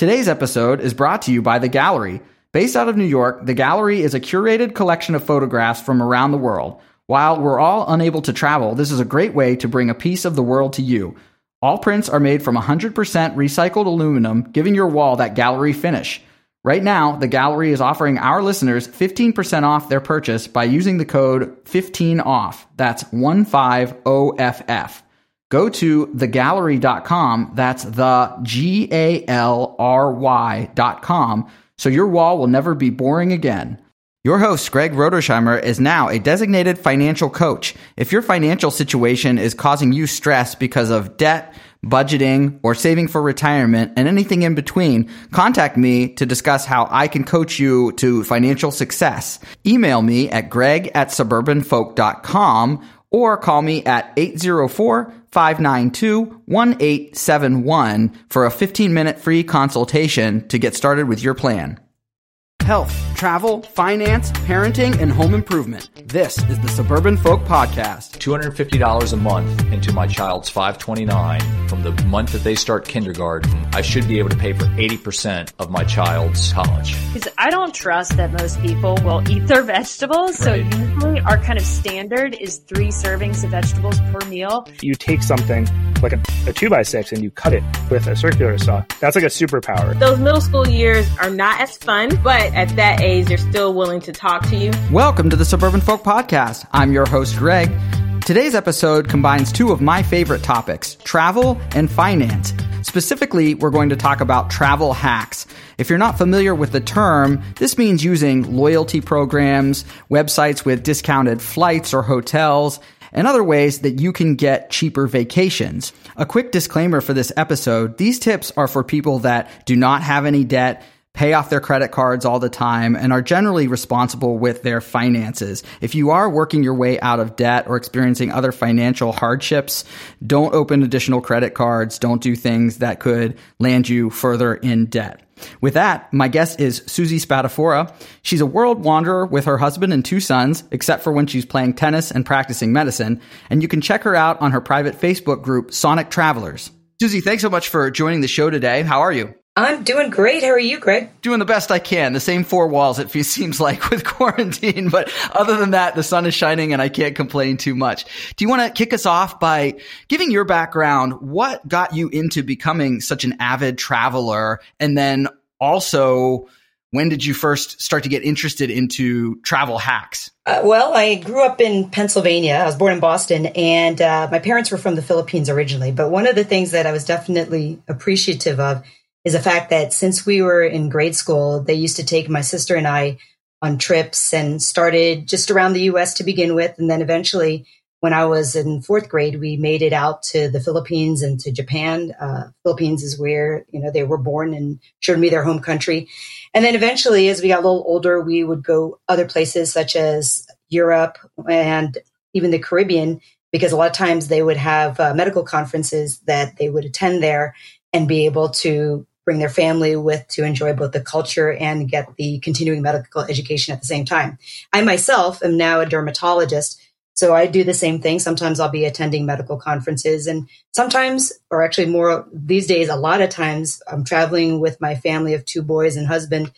Today's episode is brought to you by The Gallery. Based out of New York, The Gallery is a curated collection of photographs from around the world. While we're all unable to travel, this is a great way to bring a piece of the world to you. All prints are made from 100% recycled aluminum, giving your wall that gallery finish. Right now, the gallery is offering our listeners 15% off their purchase by using the code 15OFF. That's 15OFF. Go to thegallery.com. That's the G A L R Y.com. So your wall will never be boring again. Your host, Greg Rodersheimer, is now a designated financial coach. If your financial situation is causing you stress because of debt, budgeting, or saving for retirement, and anything in between, contact me to discuss how I can coach you to financial success. Email me at greg at suburbanfolk.com or call me at 804 592 1871 for a 15 minute free consultation to get started with your plan health, travel, finance, parenting, and home improvement. This is the Suburban Folk Podcast. $250 a month into my child's 529 from the month that they start kindergarten. I should be able to pay for 80% of my child's college. Because I don't trust that most people will eat their vegetables. So Right. usually our kind of standard is three servings of vegetables per meal. you take something like a, a two by six and you cut it with a circular saw. That's like a superpower. Those middle school years are not as fun, but at that age, they're still willing to talk to you. Welcome to the Suburban Folk Podcast. I'm your host, Greg. Today's episode combines two of my favorite topics travel and finance. Specifically, we're going to talk about travel hacks. If you're not familiar with the term, this means using loyalty programs, websites with discounted flights or hotels, and other ways that you can get cheaper vacations. A quick disclaimer for this episode these tips are for people that do not have any debt pay off their credit cards all the time, and are generally responsible with their finances. If you are working your way out of debt or experiencing other financial hardships, don't open additional credit cards. Don't do things that could land you further in debt. With that, my guest is Susie Spatafora. She's a world wanderer with her husband and two sons, except for when she's playing tennis and practicing medicine. And you can check her out on her private Facebook group, Sonic Travelers. Susie, thanks so much for joining the show today. How are you? I'm doing great. How are you, Greg? doing the best I can. The same four walls, it seems like, with quarantine. But other than that, the sun is shining and I can't complain too much. Do you want to kick us off by giving your background? What got you into becoming such an avid traveler? And then also, when did you first start to get interested into travel hacks? Uh, well, I grew up in Pennsylvania. I was born in Boston, and uh, my parents were from the Philippines originally. But one of the things that I was definitely appreciative of is the fact that since we were in grade school, they used to take my sister and I on trips and started just around the US to begin with. And then eventually, when I was in fourth grade, we made it out to the Philippines and to Japan. Uh, Philippines is where, you know, they were born and showed me their home country. And then eventually, as we got a little older, we would go other places such as Europe and even the Caribbean, because a lot of times they would have uh, medical conferences that they would attend there and be able to bring their family with to enjoy both the culture and get the continuing medical education at the same time. I myself am now a dermatologist. So I do the same thing. Sometimes I'll be attending medical conferences and sometimes, or actually more these days, a lot of times I'm traveling with my family of two boys and husband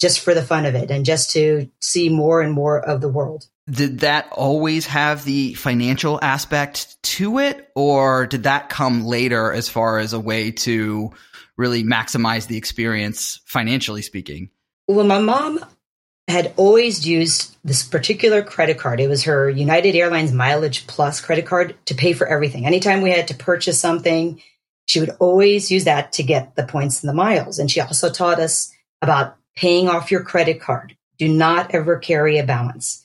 just for the fun of it and just to see more and more of the world. Did that always have the financial aspect to it, or did that come later as far as a way to really maximize the experience financially speaking? Well, my mom had always used this particular credit card. It was her United Airlines Mileage Plus credit card to pay for everything. Anytime we had to purchase something, she would always use that to get the points and the miles. And she also taught us about paying off your credit card. Do not ever carry a balance.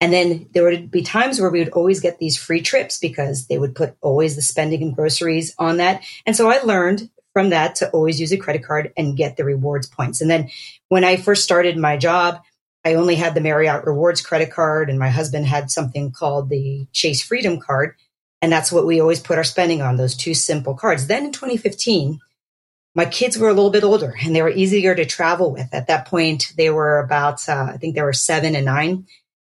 And then there would be times where we would always get these free trips because they would put always the spending and groceries on that. And so I learned from that to always use a credit card and get the rewards points. And then when I first started my job, I only had the Marriott Rewards credit card, and my husband had something called the Chase Freedom card. And that's what we always put our spending on, those two simple cards. Then in 2015, my kids were a little bit older and they were easier to travel with. At that point, they were about, uh, I think they were seven and nine.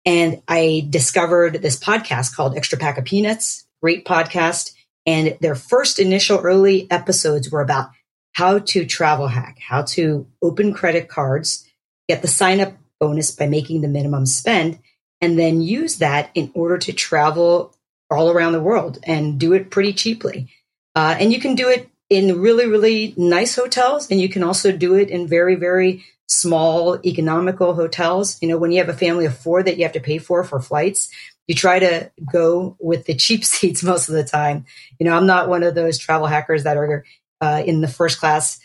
And I discovered this podcast called Extra Pack of Peanuts, great podcast. And their first initial early episodes were about how to travel hack, how to open credit cards, get the sign up bonus by making the minimum spend, and then use that in order to travel all around the world and do it pretty cheaply. Uh, and you can do it in really, really nice hotels, and you can also do it in very, very small economical hotels. You know, when you have a family of four that you have to pay for for flights, you try to go with the cheap seats most of the time. You know, I'm not one of those travel hackers that are uh, in the first class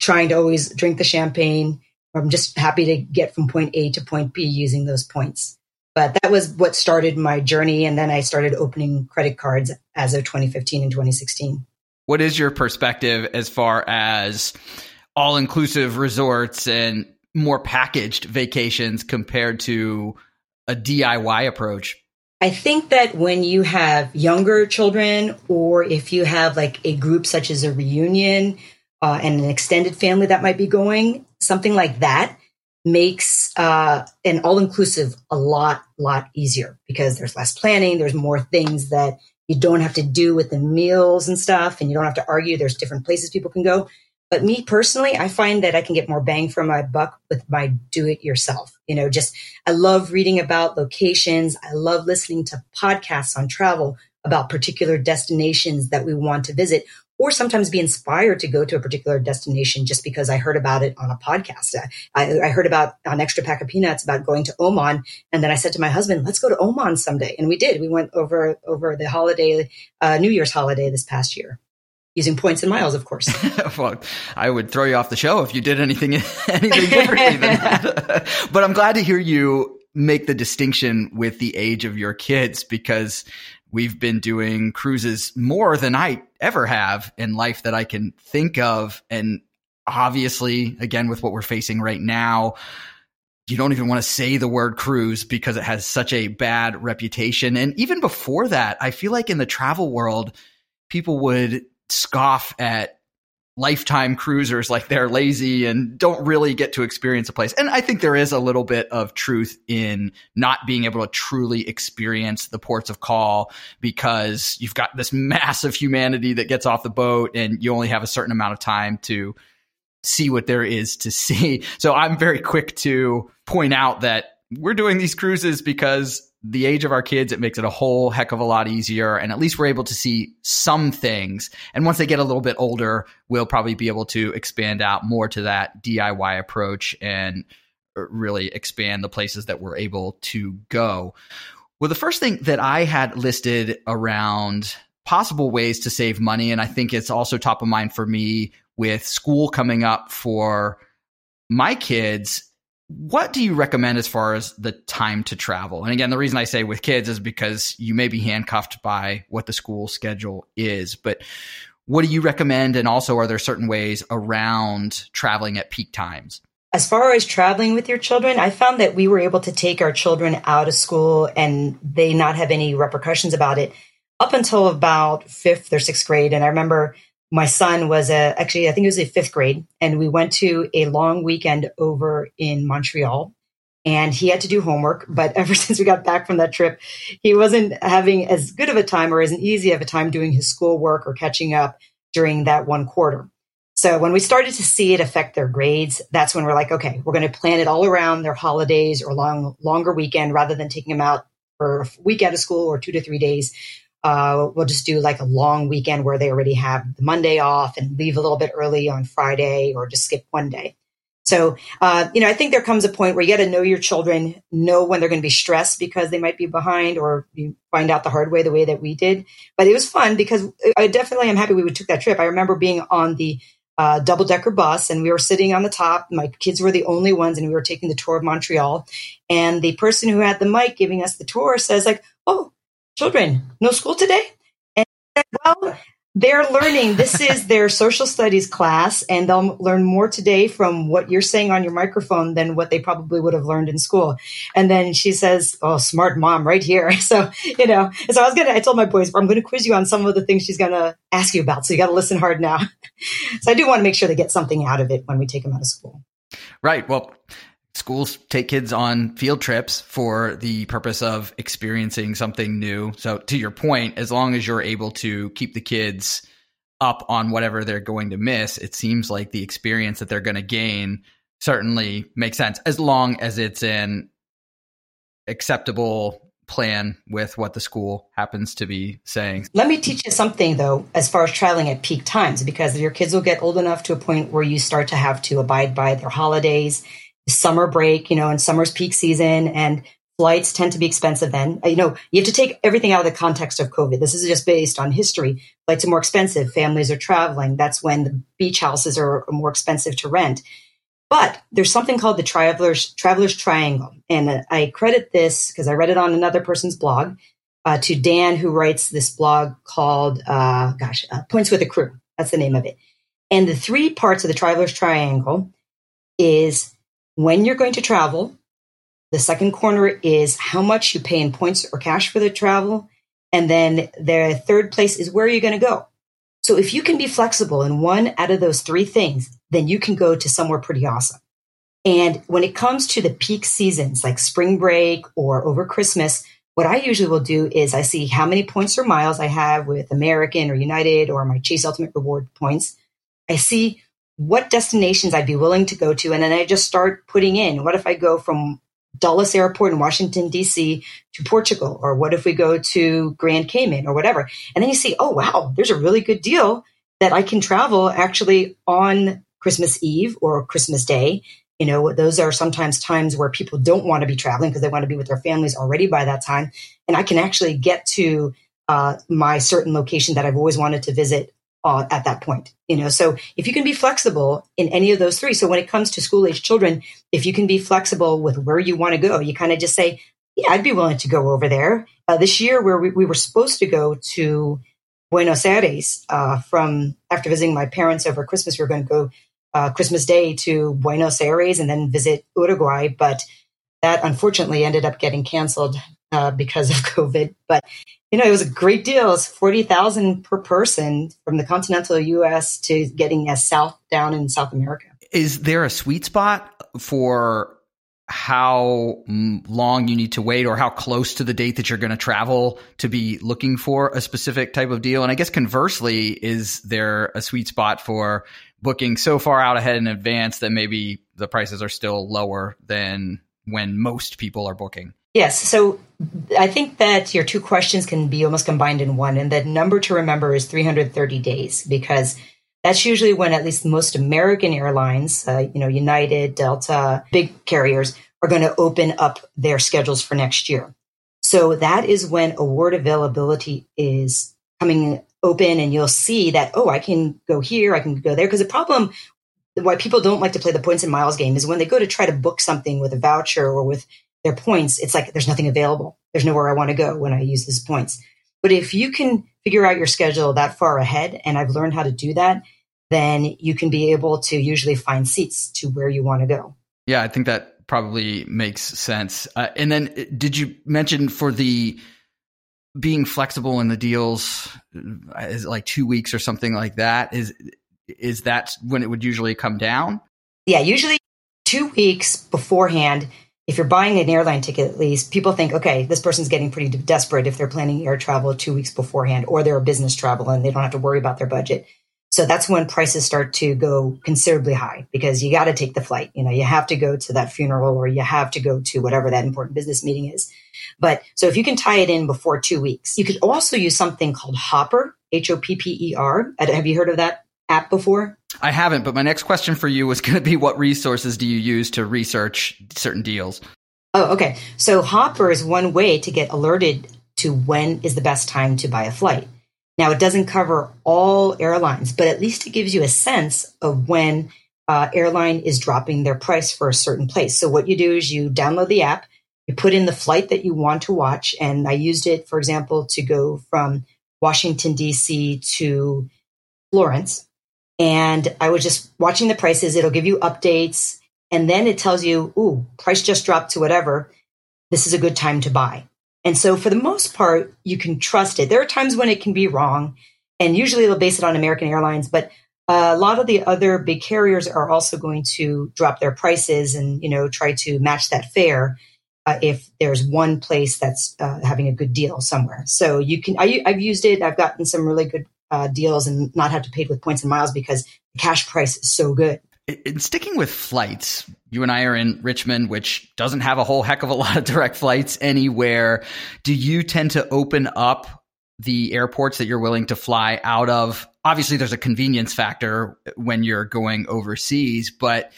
trying to always drink the champagne. I'm just happy to get from point A to point B using those points. But that was what started my journey. And then I started opening credit cards as of 2015 and 2016. What is your perspective as far as all inclusive resorts and more packaged vacations compared to a DIY approach? I think that when you have younger children, or if you have like a group such as a reunion uh, and an extended family that might be going, something like that makes uh, an all inclusive a lot, lot easier because there's less planning, there's more things that you don't have to do with the meals and stuff, and you don't have to argue. There's different places people can go. But me personally, I find that I can get more bang for my buck with my do it yourself. You know, just I love reading about locations. I love listening to podcasts on travel about particular destinations that we want to visit or sometimes be inspired to go to a particular destination just because I heard about it on a podcast. I, I, heard about on Extra Pack of Peanuts about going to Oman, and then I said to my husband, "Let's go to Oman someday," and we did. We went over over the holiday, uh, New Year's holiday this past year using points and miles, of course. well, I would throw you off the show if you did anything anything differently than that. but I'm glad to hear you make the distinction with the age of your kids because we've been doing cruises more than I ever have in life that I can think of and obviously again with what we're facing right now you don't even want to say the word cruise because it has such a bad reputation and even before that I feel like in the travel world people would scoff at lifetime cruisers like they're lazy and don't really get to experience a place. And I think there is a little bit of truth in not being able to truly experience the ports of call because you've got this massive humanity that gets off the boat and you only have a certain amount of time to see what there is to see. So I'm very quick to point out that we're doing these cruises because the age of our kids, it makes it a whole heck of a lot easier. And at least we're able to see some things. And once they get a little bit older, we'll probably be able to expand out more to that DIY approach and uh, really expand the places that we're able to go. Well, the first thing that I had listed around possible ways to save money, and I think it's also top of mind for me with school coming up for my kids what do you recommend as far as the time to travel? And again, the reason I say with kids is because you may be handcuffed by what the school schedule is. But what do you recommend? And also, are there certain ways around traveling at peak times? As far as traveling with your children, I found that we were able to take our children out of school and they not have any repercussions about it up until about fifth or sixth grade. And I remember my son was a, actually, I think it was a fifth grade, and we went to a long weekend over in Montreal. And he had to do homework, but ever since we got back from that trip, he wasn't having as good of a time or as easy of a time doing his schoolwork or catching up during that one quarter. So when we started to see it affect their grades, that's when we're like, okay, we're going to plan it all around their holidays or long, longer weekend rather than taking them out for a week out of school or two to three days uh, we'll just do like a long weekend where they already have the Monday off and leave a little bit early on Friday or just skip one day. So, uh, you know, I think there comes a point where you got to know your children, know when they're going to be stressed because they might be behind or you find out the hard way the way that we did. But it was fun because I definitely am happy we took that trip. I remember being on the uh, double decker bus and we were sitting on the top. My kids were the only ones and we were taking the tour of Montreal. And the person who had the mic giving us the tour says like, Oh, children, no school today? And well, they're learning. This is their social studies class, and they'll learn more today from what you're saying on your microphone than what they probably would have learned in school. And then she says, "Oh, smart mom, right here." So you know, so I was gonna. I told my boys, "I'm going to quiz you on some of the things she's going to ask you about." So you got to listen hard now. so I do want to make sure they get something out of it when we take them out of school. Right. Well, schools take kids on field trips for the purpose of experiencing something new. So to your point, as long as you're able to keep the kids up on whatever they're going to miss, it seems like the experience that they're going to gain certainly makes sense as long as it's an acceptable plan with what the school happens to be saying. Let me teach you something though, as far as traveling at peak times, because your kids will get old enough to a point where you start to have to abide by their holidays, summer break, you know, and summer's peak season and flights tend to be expensive then. You know, you have to take everything out of the context of COVID. This is just based on history. Flights are more expensive. Families are traveling. That's when the beach houses are more expensive to rent. But there's something called the traveler's traveler's triangle, and I credit this because I read it on another person's blog uh, to Dan, who writes this blog called uh, "Gosh uh, Points with a Crew." That's the name of it. And the three parts of the traveler's triangle is when you're going to travel. The second corner is how much you pay in points or cash for the travel, and then the third place is where you're going to go. So if you can be flexible in one out of those three things, then you can go to somewhere pretty awesome. And when it comes to the peak seasons like spring break or over Christmas, what I usually will do is I see how many points or miles I have with American or United or my Chase Ultimate Reward points. I see what destinations I'd be willing to go to. And then I just start putting in what if I go from Dulles Airport in Washington, D.C. to Portugal? Or what if we go to Grand Cayman or whatever? And then you see, oh, wow, there's a really good deal that I can travel actually on Christmas Eve or Christmas Day. You know, those are sometimes times where people don't want to be traveling because they want to be with their families already by that time. And I can actually get to uh, my certain location that I've always wanted to visit uh, at that point. You know, so if you can be flexible in any of those three, so when it comes to school age children, if you can be flexible with where you want to go, you kind of just say, "Yeah, I'd be willing to go over there." Uh, this year, where we, we were supposed to go to Buenos Aires uh, from after visiting my parents over Christmas, we were going to go uh, Christmas Day to Buenos Aires and then visit Uruguay. But that unfortunately ended up getting canceled uh, because of COVID. But you know, it was a great deal. It's forty thousand per person from the continental U.S. to getting as south down in South America. Is there a sweet spot for how long you need to wait or how close to the date that you're going to travel to be looking for a specific type of deal? And I guess conversely, is there a sweet spot for booking so far out ahead in advance that maybe the prices are still lower than when most people are booking? Yes. So I think that your two questions can be almost combined in one. And the number to remember is 330 days because that's usually when at least most American airlines, uh, you know, United, Delta, big carriers are going to open up their schedules for next year. So that is when award availability is coming open and you'll see that, oh, I can go here, I can go there. Because the problem why people don't like to play the points and miles game is when they go to try to book something with a voucher or with their points, it's like there's nothing available. There's nowhere I want to go when I use these points. But if you can figure out your schedule that far ahead, and I've learned how to do that, then you can be able to usually find seats to where you want to go. Yeah, I think that probably makes sense. Uh, and then uh, did you mention for the being flexible in the deals is like two weeks or something like that. Is is that when it would usually come down? Yeah, usually two weeks beforehand. If you're buying an airline ticket, at least people think, okay, this person's getting pretty desperate if they're planning air travel two weeks beforehand, or they're a business travel and they don't have to worry about their budget. So that's when prices start to go considerably high because you got to take the flight. You know, you have to go to that funeral or you have to go to whatever that important business meeting is. But so if you can tie it in before two weeks, you could also use something called Hopper, H O P P E R. Have you heard of that app before? I haven't, but my next question for you was going to be what resources do you use to research certain deals? Oh, okay. So Hopper is one way to get alerted to when is the best time to buy a flight. Now, it doesn't cover all airlines, but at least it gives you a sense of when uh, airline is dropping their price for a certain place. So what you do is you download the app, you put in the flight that you want to watch. And I used it, for example, to go from Washington, D.C. to Florence. And I was just watching the prices. It'll give you updates. And then it tells you, ooh, price just dropped to whatever. This is a good time to buy. And so for the most part, you can trust it. There are times when it can be wrong. And usually they'll base it on American Airlines, but a lot of the other big carriers are also going to drop their prices and, you know, try to match that fare uh, if there's one place that's uh, having a good deal somewhere. So you can, I, have used it. I've gotten some really good uh, deals and not have to pay with points and miles because the cash price is so good. In sticking with flights, you and I are in Richmond, which doesn't have a whole heck of a lot of direct flights anywhere. Do you tend to open up the airports that you're willing to fly out of? Obviously, there's a convenience factor when you're going overseas, but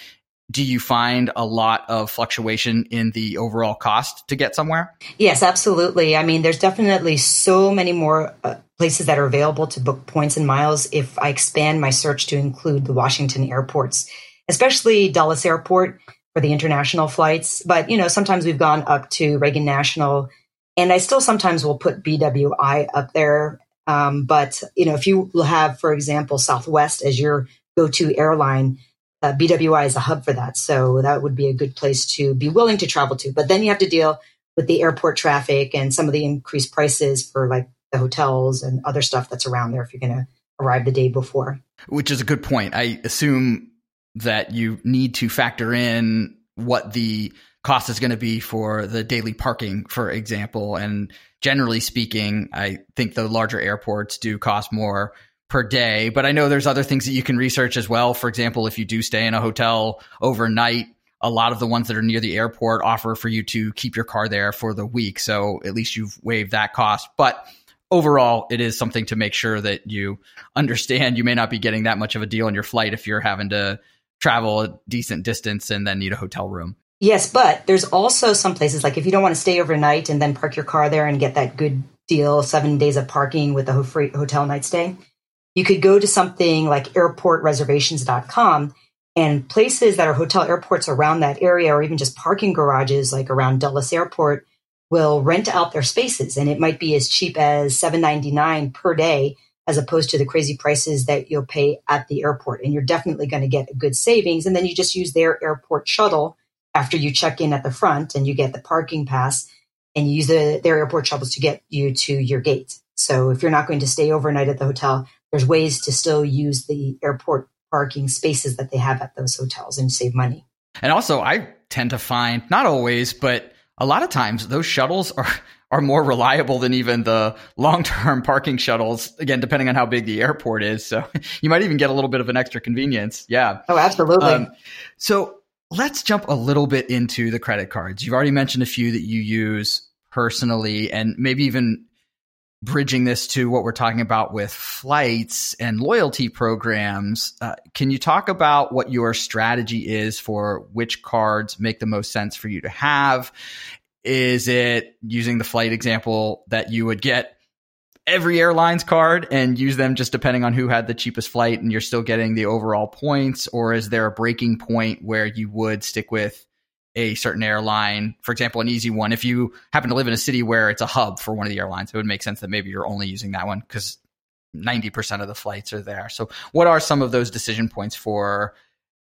do you find a lot of fluctuation in the overall cost to get somewhere? Yes, absolutely. I mean, there's definitely so many more uh, places that are available to book points and miles if I expand my search to include the Washington airports, especially Dulles Airport for the international flights. But, you know, sometimes we've gone up to Reagan National, and I still sometimes will put BWI up there. Um, but, you know, if you have, for example, Southwest as your go to airline, uh, BWI is a hub for that. So that would be a good place to be willing to travel to. But then you have to deal with the airport traffic and some of the increased prices for like the hotels and other stuff that's around there if you're going to arrive the day before. Which is a good point. I assume that you need to factor in what the cost is going to be for the daily parking, for example. And generally speaking, I think the larger airports do cost more per day. But I know there's other things that you can research as well. For example, if you do stay in a hotel overnight, a lot of the ones that are near the airport offer for you to keep your car there for the week. So at least you've waived that cost. But overall, it is something to make sure that you understand you may not be getting that much of a deal on your flight if you're having to travel a decent distance and then need a hotel room. Yes, but there's also some places like if you don't want to stay overnight and then park your car there and get that good deal, seven days of parking with a free hotel night stay, you could go to something like airportreservations.com and places that are hotel airports around that area or even just parking garages like around Dulles Airport will rent out their spaces. And it might be as cheap as 7.99 per day as opposed to the crazy prices that you'll pay at the airport. And you're definitely going to get a good savings. And then you just use their airport shuttle after you check in at the front and you get the parking pass and you use the, their airport shuttles to get you to your gate. So if you're not going to stay overnight at the hotel there's ways to still use the airport parking spaces that they have at those hotels and save money. And also, I tend to find not always, but a lot of times those shuttles are are more reliable than even the long term parking shuttles. Again, depending on how big the airport is, so you might even get a little bit of an extra convenience. Yeah. Oh, absolutely. Um, so let's jump a little bit into the credit cards. You've already mentioned a few that you use personally, and maybe even bridging this to what we're talking about with flights and loyalty programs, uh, can you talk about what your strategy is for which cards make the most sense for you to have? Is it using the flight example that you would get every airline's card and use them just depending on who had the cheapest flight and you're still getting the overall points? Or is there a breaking point where you would stick with a certain airline, for example, an easy one. If you happen to live in a city where it's a hub for one of the airlines, it would make sense that maybe you're only using that one because 90% of the flights are there. So, what are some of those decision points for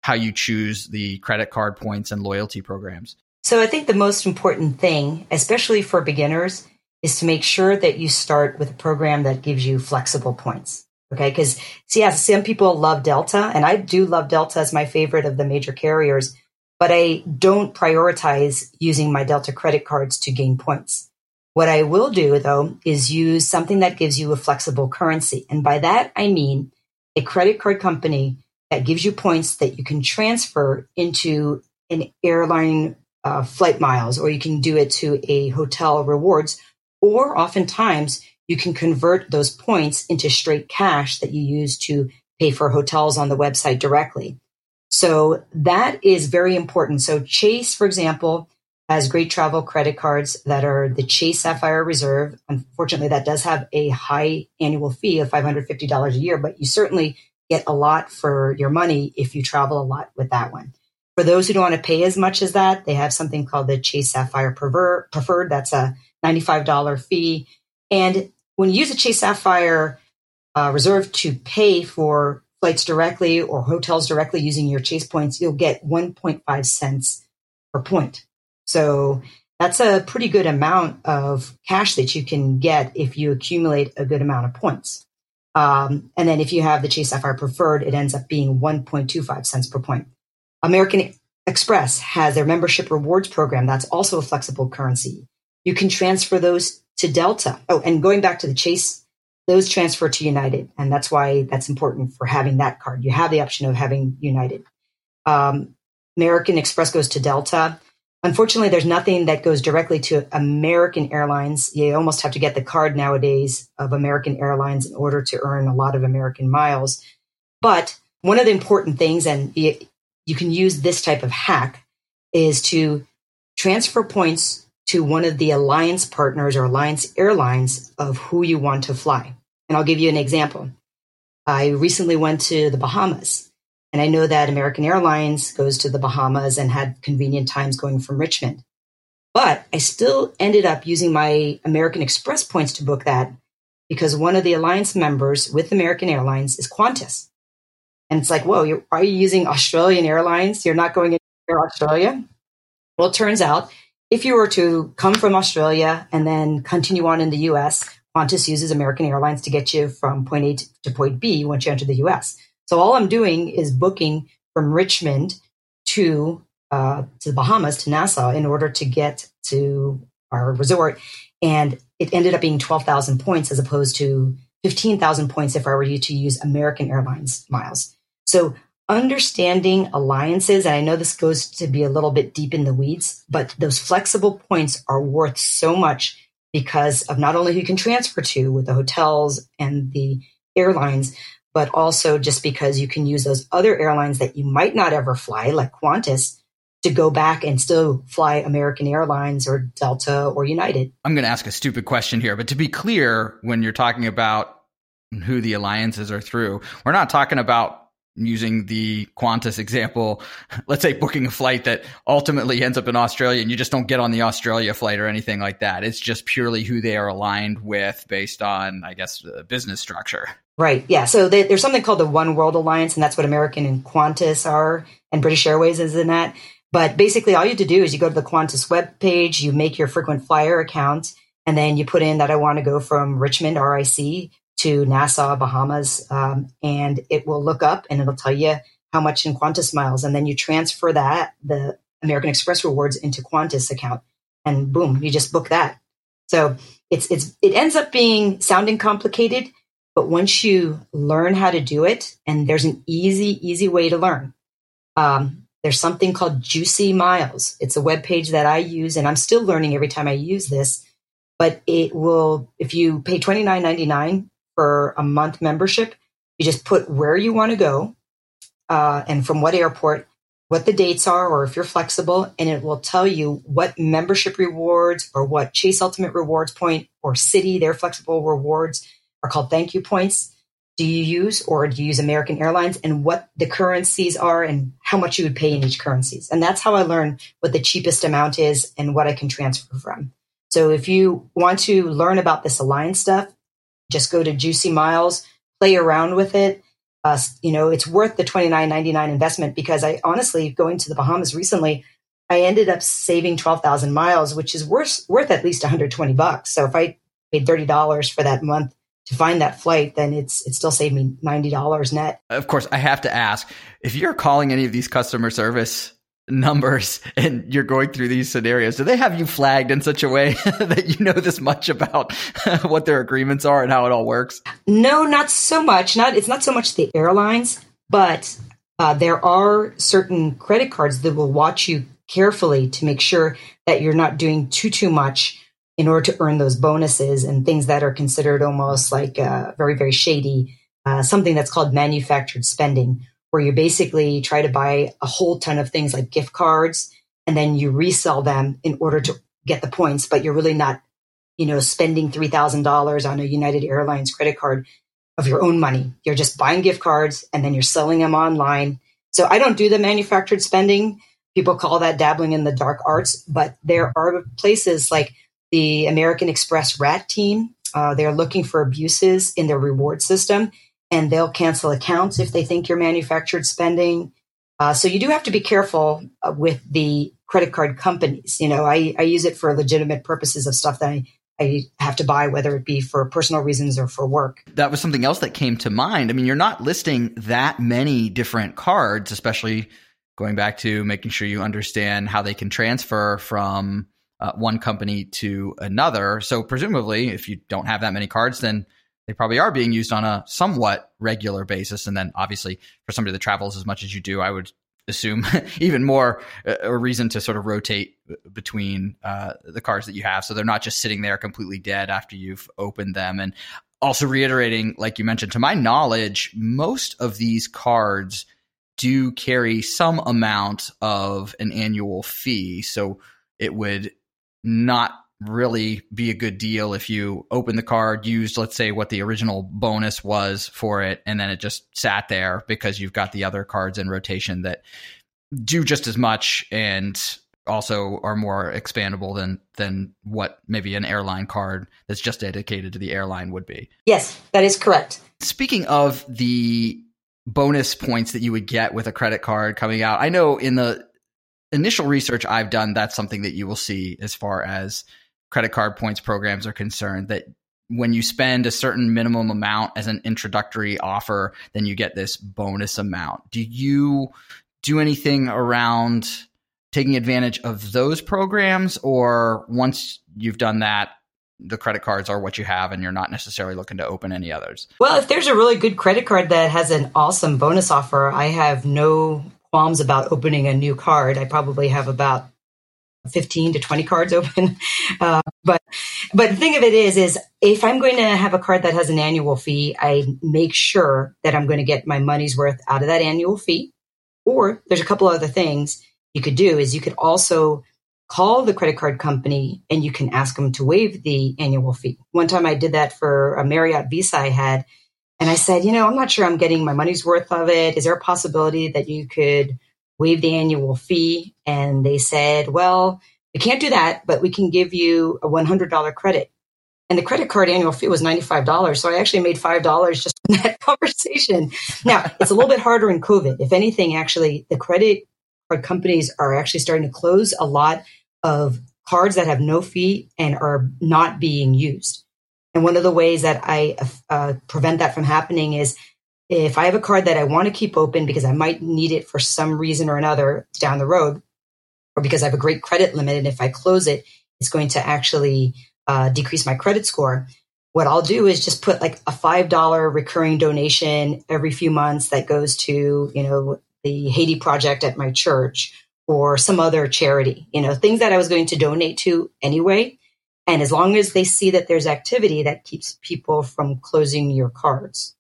how you choose the credit card points and loyalty programs? So, I think the most important thing, especially for beginners, is to make sure that you start with a program that gives you flexible points. Okay. Because, see, yeah, some people love Delta, and I do love Delta as my favorite of the major carriers but I don't prioritize using my Delta credit cards to gain points. What I will do though is use something that gives you a flexible currency. And by that, I mean a credit card company that gives you points that you can transfer into an airline uh, flight miles, or you can do it to a hotel rewards, or oftentimes you can convert those points into straight cash that you use to pay for hotels on the website directly. So that is very important. So Chase, for example, has great travel credit cards that are the Chase Sapphire Reserve. Unfortunately, that does have a high annual fee of $550 a year, but you certainly get a lot for your money if you travel a lot with that one. For those who don't want to pay as much as that, they have something called the Chase Sapphire Preferred. That's a $95 fee. And when you use a Chase Sapphire uh, Reserve to pay for flights directly or hotels directly using your Chase points, you'll get 1.5 cents per point. So that's a pretty good amount of cash that you can get if you accumulate a good amount of points. Um, and then if you have the Chase Sapphire Preferred, it ends up being 1.25 cents per point. American Express has their membership rewards program. That's also a flexible currency. You can transfer those to Delta. Oh, and going back to the Chase those transfer to United, and that's why that's important for having that card. You have the option of having United. Um, American Express goes to Delta. Unfortunately, there's nothing that goes directly to American Airlines. You almost have to get the card nowadays of American Airlines in order to earn a lot of American miles. But one of the important things, and you, you can use this type of hack, is to transfer points to one of the alliance partners or alliance airlines of who you want to fly. And I'll give you an example. I recently went to the Bahamas and I know that American Airlines goes to the Bahamas and had convenient times going from Richmond. But I still ended up using my American Express points to book that because one of the alliance members with American Airlines is Qantas. And it's like, whoa, are you using Australian Airlines? You're not going into Australia? Well, it turns out if you were to come from Australia and then continue on in the US, Qantas uses American Airlines to get you from point A to point B once you enter the US. So all I'm doing is booking from Richmond to uh, to the Bahamas to Nassau in order to get to our resort, and it ended up being twelve thousand points as opposed to fifteen thousand points if I were to use American Airlines miles. So understanding alliances, and I know this goes to be a little bit deep in the weeds, but those flexible points are worth so much because of not only who you can transfer to with the hotels and the airlines, but also just because you can use those other airlines that you might not ever fly, like Qantas, to go back and still fly American Airlines or Delta or United. I'm going to ask a stupid question here, but to be clear, when you're talking about who the alliances are through, we're not talking about using the Qantas example, let's say booking a flight that ultimately ends up in Australia and you just don't get on the Australia flight or anything like that. It's just purely who they are aligned with based on, I guess, business structure. Right. Yeah. So they, there's something called the One World Alliance, and that's what American and Qantas are, and British Airways is in that. But basically, all you have to do is you go to the Qantas web page, you make your frequent flyer account, and then you put in that I want to go from Richmond, RIC, to Nassau, Bahamas, um, and it will look up and it'll tell you how much in Qantas miles, and then you transfer that the American Express rewards into Qantas account, and boom, you just book that. So it's it's it ends up being sounding complicated but once you learn how to do it, and there's an easy, easy way to learn. Um, there's something called Juicy Miles. It's a web page that I use, and I'm still learning every time I use this. But it will, if you pay $29.99 for a month membership, you just put where you want to go uh, and from what airport, what the dates are, or if you're flexible, and it will tell you what membership rewards or what Chase Ultimate Rewards Point or Citi, their flexible rewards are called thank you points do you use or do you use American Airlines and what the currencies are and how much you would pay in each currencies. And that's how I learn what the cheapest amount is and what I can transfer from. So if you want to learn about this alliance stuff, just go to Juicy Miles, play around with it. Uh, you know, it's worth the twenty nine ninety nine investment because I honestly, going to the Bahamas recently, I ended up saving 12,000 miles, which is worth, worth at least 120 bucks. So if I paid $30 for that month, to find that flight, then it's it still saved me ninety dollars net. Of course, I have to ask if you're calling any of these customer service numbers and you're going through these scenarios, do they have you flagged in such a way that you know this much about what their agreements are and how it all works? No, not so much. Not it's not so much the airlines, but uh, there are certain credit cards that will watch you carefully to make sure that you're not doing too too much in order to earn those bonuses and things that are considered almost like uh, very, very shady, uh, something that's called manufactured spending, where you basically try to buy a whole ton of things like gift cards and then you resell them in order to get the points, but you're really not, you know, spending $3,000 on a United Airlines credit card of your own money. You're just buying gift cards and then you're selling them online. So I don't do the manufactured spending. People call that dabbling in the dark arts, but there are places like the American Express RAT team. Uh, they're looking for abuses in their reward system, and they'll cancel accounts if they think you're manufactured spending. Uh, so you do have to be careful uh, with the credit card companies. You know, I, I use it for legitimate purposes of stuff that I, I have to buy, whether it be for personal reasons or for work. That was something else that came to mind. I mean, you're not listing that many different cards, especially going back to making sure you understand how they can transfer from uh, one company to another. So presumably, if you don't have that many cards, then they probably are being used on a somewhat regular basis. And then obviously for somebody that travels as much as you do, I would assume even more uh, a reason to sort of rotate between uh, the cards that you have. So they're not just sitting there completely dead after you've opened them. And also reiterating, like you mentioned, to my knowledge, most of these cards do carry some amount of an annual fee. So it would not really be a good deal if you open the card, used, let's say, what the original bonus was for it, and then it just sat there because you've got the other cards in rotation that do just as much and also are more expandable than than what maybe an airline card that's just dedicated to the airline would be. Yes, that is correct. Speaking of the bonus points that you would get with a credit card coming out, I know in the initial research I've done, that's something that you will see as far as credit card points programs are concerned that when you spend a certain minimum amount as an introductory offer, then you get this bonus amount. Do you do anything around taking advantage of those programs, or once you've done that, the credit cards are what you have and you're not necessarily looking to open any others? Well, if there's a really good credit card that has an awesome bonus offer, I have no qualms about opening a new card. I probably have about 15 to 20 cards open. Uh, but, but the thing of it is, is if I'm going to have a card that has an annual fee, I make sure that I'm going to get my money's worth out of that annual fee. Or there's a couple other things you could do is you could also call the credit card company and you can ask them to waive the annual fee. One time I did that for a Marriott Visa I had. And I said, you know, I'm not sure I'm getting my money's worth of it. Is there a possibility that you could waive the annual fee. And they said, well, we can't do that, but we can give you a $100 credit. And the credit card annual fee was $95. So I actually made $5 just from that conversation. Now, it's a little bit harder in COVID. If anything, actually, the credit card companies are actually starting to close a lot of cards that have no fee and are not being used. And one of the ways that I uh, prevent that from happening is if I have a card that I want to keep open because I might need it for some reason or another down the road, or because I have a great credit limit, and if I close it, it's going to actually uh, decrease my credit score. What I'll do is just put like a five dollar recurring donation every few months that goes to you know the Haiti project at my church or some other charity. You know things that I was going to donate to anyway. And as long as they see that there's activity, that keeps people from closing your cards.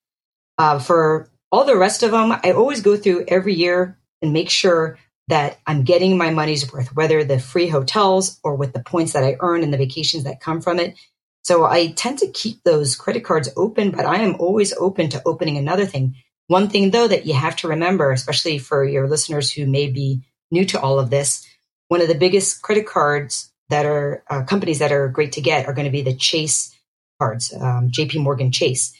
Uh, for all the rest of them, I always go through every year and make sure that I'm getting my money's worth, whether the free hotels or with the points that I earn and the vacations that come from it. So I tend to keep those credit cards open, but I am always open to opening another thing. One thing though that you have to remember, especially for your listeners who may be new to all of this, one of the biggest credit cards that are uh, companies that are great to get are going to be the Chase cards, um, JP Morgan Chase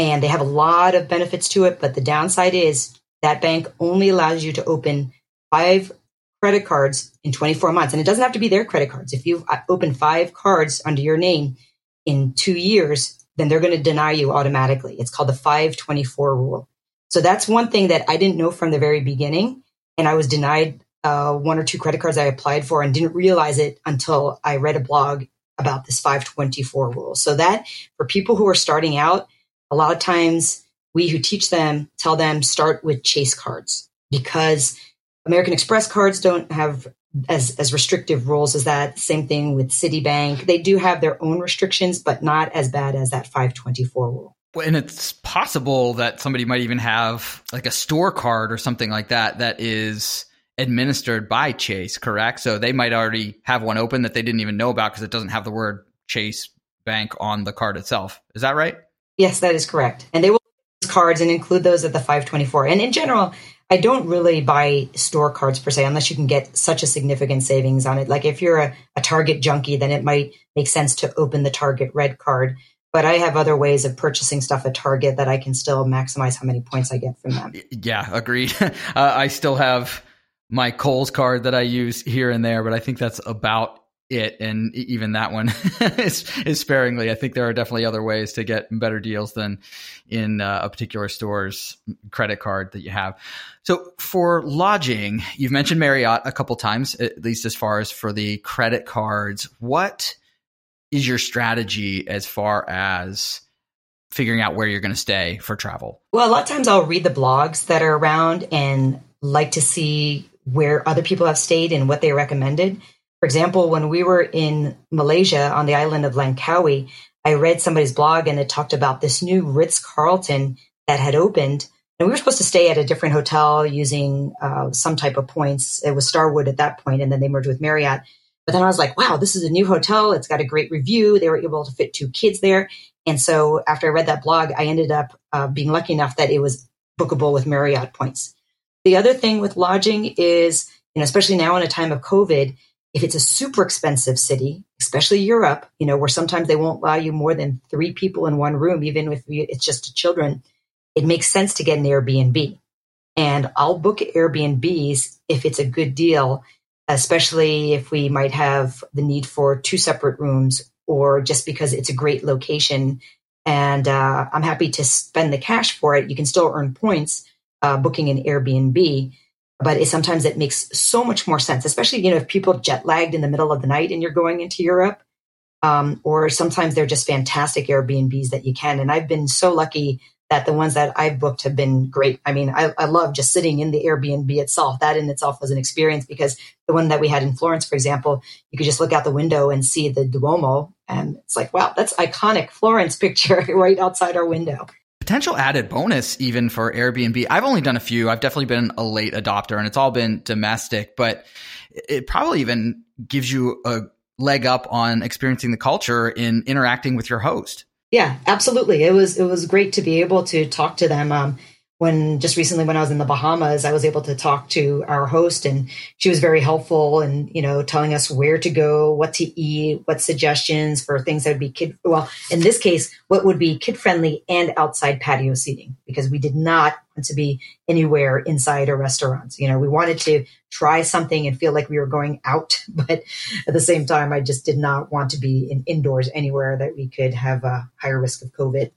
and they have a lot of benefits to it. But the downside is that bank only allows you to open five credit cards in 24 months. And it doesn't have to be their credit cards. If you've opened five cards under your name in two years, then they're going to deny you automatically. It's called the 524 rule. So that's one thing that I didn't know from the very beginning. And I was denied uh, one or two credit cards I applied for and didn't realize it until I read a blog about this 524 rule. So that for people who are starting out, a lot of times we who teach them tell them start with chase cards because American Express cards don't have as as restrictive rules as that. Same thing with Citibank. They do have their own restrictions, but not as bad as that 524 rule. And it's possible that somebody might even have like a store card or something like that that is administered by Chase, correct? So they might already have one open that they didn't even know about because it doesn't have the word Chase Bank on the card itself. Is that right? Yes, that is correct. And they will use cards and include those at the 524. And in general, I don't really buy store cards per se unless you can get such a significant savings on it. Like if you're a, a Target junkie, then it might make sense to open the Target red card. But I have other ways of purchasing stuff at Target that I can still maximize how many points I get from them. Yeah, agreed. uh, I still have my Kohl's card that I use here and there, but I think that's about it, and even that one is, is sparingly. I think there are definitely other ways to get better deals than in uh, a particular store's credit card that you have. So for lodging, you've mentioned Marriott a couple times, at least as far as for the credit cards. What is your strategy as far as figuring out where you're going to stay for travel? Well, a lot of times I'll read the blogs that are around and like to see where other people have stayed and what they recommended. For example, when we were in Malaysia on the island of Langkawi, I read somebody's blog and it talked about this new Ritz Carlton that had opened. And we were supposed to stay at a different hotel using uh, some type of points. It was Starwood at that point, and then they merged with Marriott. But then I was like, wow, this is a new hotel. It's got a great review. They were able to fit two kids there. And so after I read that blog, I ended up uh, being lucky enough that it was bookable with Marriott points. The other thing with lodging is, you know, especially now in a time of COVID, if it's a super expensive city, especially Europe, you know, where sometimes they won't allow you more than three people in one room, even if it's just children, it makes sense to get an Airbnb. And I'll book Airbnbs if it's a good deal, especially if we might have the need for two separate rooms or just because it's a great location. And uh, I'm happy to spend the cash for it. You can still earn points uh, booking an Airbnb but it, sometimes it makes so much more sense, especially, you know, if people jet lagged in the middle of the night and you're going into Europe. Um, or sometimes they're just fantastic Airbnbs that you can. And I've been so lucky that the ones that I've booked have been great. I mean, I, I love just sitting in the Airbnb itself. That in itself was an experience because the one that we had in Florence, for example, you could just look out the window and see the Duomo. And it's like, wow, that's iconic Florence picture right outside our window potential added bonus even for Airbnb. I've only done a few. I've definitely been a late adopter and it's all been domestic, but it probably even gives you a leg up on experiencing the culture in interacting with your host. Yeah, absolutely. It was it was great to be able to talk to them. Um, when just recently when I was in the Bahamas, I was able to talk to our host and she was very helpful and, you know, telling us where to go, what to eat, what suggestions for things that would be kid, well, in this case, what would be kid friendly and outside patio seating because we did not want to be anywhere inside a restaurant. You know, we wanted to try something and feel like we were going out, but at the same time, I just did not want to be in indoors anywhere that we could have a higher risk of COVID.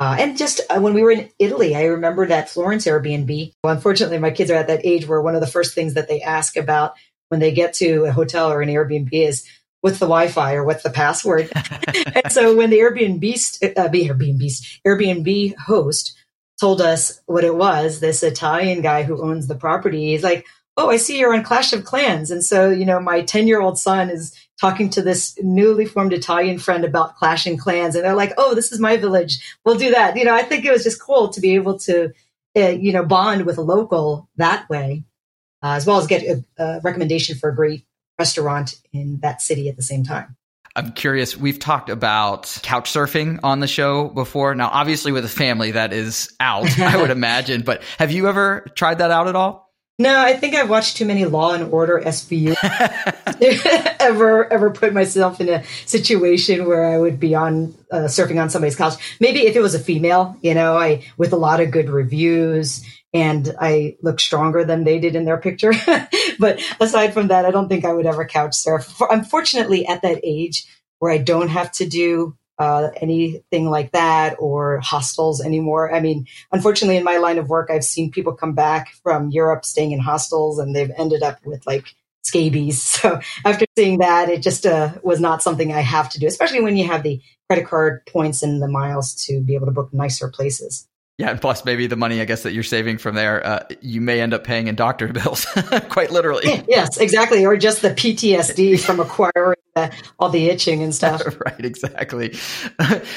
Uh, and just uh, when we were in Italy, I remember that Florence Airbnb. Well, unfortunately, my kids are at that age where one of the first things that they ask about when they get to a hotel or an Airbnb is, what's the Wi-Fi or what's the password? and so when the Airbnb, uh, Airbnb, Airbnb host told us what it was, this Italian guy who owns the property, he's like, oh, I see you're on Clash of Clans. And so, you know, my 10 year old son is talking to this newly formed Italian friend about clashing clans. And they're like, oh, this is my village. We'll do that. You know, I think it was just cool to be able to, uh, you know, bond with a local that way, uh, as well as get a, a recommendation for a great restaurant in that city at the same time. I'm curious. We've talked about couch surfing on the show before. Now, obviously, with a family, that is out, I would imagine. But have you ever tried that out at all? No, I think I've watched too many Law and Order SVU ever ever put myself in a situation where I would be on uh, surfing on somebody's couch. Maybe if it was a female, you know, I with a lot of good reviews and I look stronger than they did in their picture. but aside from that, I don't think I would ever couch surf. Unfortunately, at that age where I don't have to do uh, anything like that or hostels anymore. I mean, unfortunately, in my line of work, I've seen people come back from Europe staying in hostels and they've ended up with like scabies. So after seeing that, it just uh, was not something I have to do, especially when you have the credit card points and the miles to be able to book nicer places. Yeah, and plus maybe the money I guess that you're saving from there, uh, you may end up paying in doctor bills, quite literally. Yes, exactly, or just the PTSD from acquiring the, all the itching and stuff. right, exactly.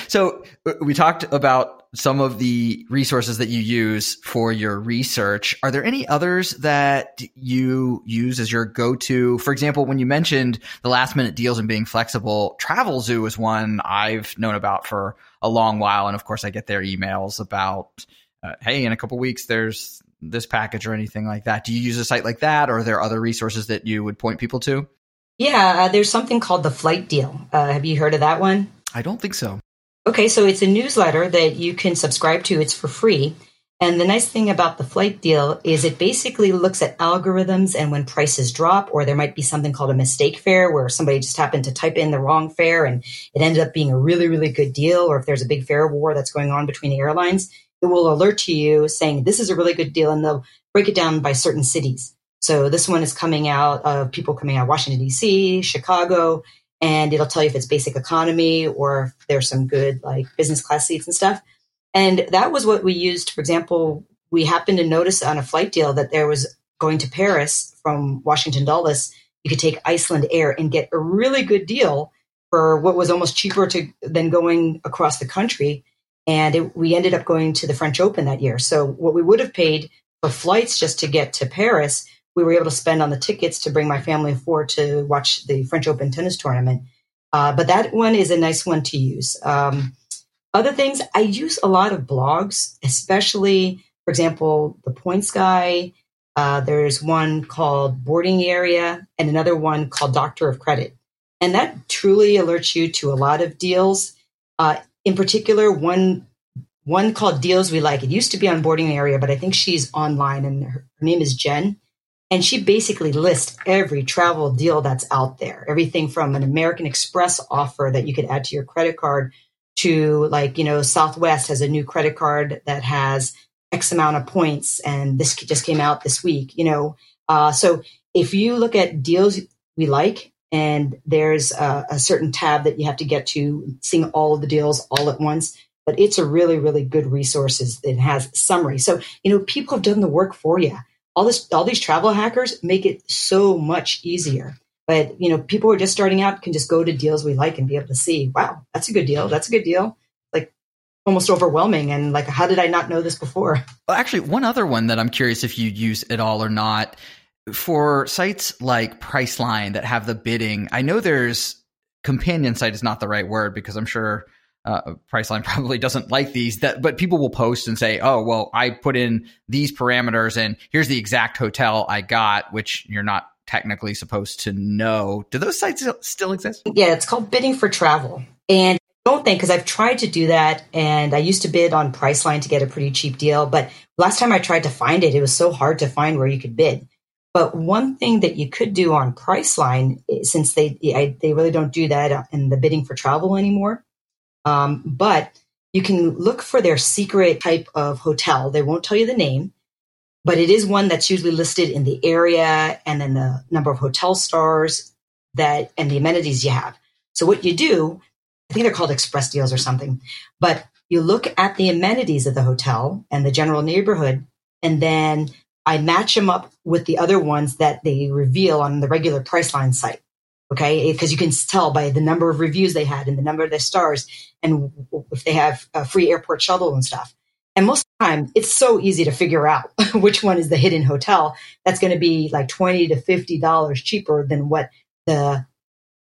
so we talked about some of the resources that you use for your research. Are there any others that you use as your go-to? For example, when you mentioned the last minute deals and being flexible, Travelzoo is one I've known about for a long while. And of course, I get their emails about, uh, hey, in a couple weeks, there's this package or anything like that. Do you use a site like that, or are there other resources that you would point people to? Yeah, uh, there's something called the Flight Deal. Uh, have you heard of that one? I don't think so. Okay, so it's a newsletter that you can subscribe to. It's for free. And the nice thing about the flight deal is it basically looks at algorithms and when prices drop, or there might be something called a mistake fare where somebody just happened to type in the wrong fare and it ended up being a really, really good deal. Or if there's a big fare war that's going on between the airlines, it will alert to you saying this is a really good deal and they'll break it down by certain cities. So this one is coming out of people coming out of Washington, DC, Chicago, and it'll tell you if it's basic economy or if there's some good like business class seats and stuff. And that was what we used. For example, we happened to notice on a flight deal that there was going to Paris from Washington Dulles. You could take Icelandair and get a really good deal for what was almost cheaper to than going across the country. And it, we ended up going to the French Open that year. So what we would have paid for flights just to get to Paris, we were able to spend on the tickets to bring my family four to watch the French Open tennis tournament. Uh, but that one is a nice one to use. Um, other things, I use a lot of blogs, especially, for example, the Points Guy. Uh, there's one called Boarding Area and another one called Doctor of Credit. And that truly alerts you to a lot of deals. Uh, in particular, one one called Deals We Like. It used to be on Boarding Area, but I think she's online and her, her name is Jen. And she basically lists every travel deal that's out there. Everything from an American Express offer that you could add to your credit card to like, you know, Southwest has a new credit card that has X amount of points and this just came out this week, you know. Uh, so if you look at deals we like and there's a, a, certain tab that you have to get to seeing all of the deals all at once, but it's a really, really good resource. It has summary. So, you know, people have done the work for you. All this, all these travel hackers make it so much easier. But you know, people who are just starting out can just go to deals we like and be able to see, wow, that's a good deal. That's a good deal. Like almost overwhelming. And like, how did I not know this before? Well, actually, one other one that I'm curious if you use at all or not for sites like Priceline that have the bidding. I know there's companion site is not the right word because I'm sure uh, Priceline probably doesn't like these. That, but people will post and say, "Oh, well, I put in these parameters, and here's the exact hotel I got," which you're not technically supposed to know. Do those sites still exist? Yeah, it's called bidding for travel. And I don't think, because I've tried to do that and I used to bid on Priceline to get a pretty cheap deal. But last time I tried to find it, it was so hard to find where you could bid. But one thing that you could do on Priceline, eh, since they they really don't do that in the bidding for travel anymore, um, but you can look for their secret type of hotel. They won't tell you the name, but it is one that's usually listed in the area and then the number of hotel stars that and the amenities you have. So what you do, I think they're called express deals or something, but you look at the amenities of the hotel and the general neighborhood, and then I match them up with the other ones that they reveal on the regular Priceline site. Okay, because you can tell by the number of reviews they had and the number of their stars, and if they have a free airport shuttle and stuff. And most of the time, it's so easy to figure out which one is the hidden hotel that's going to be like 20 to $50 cheaper than what the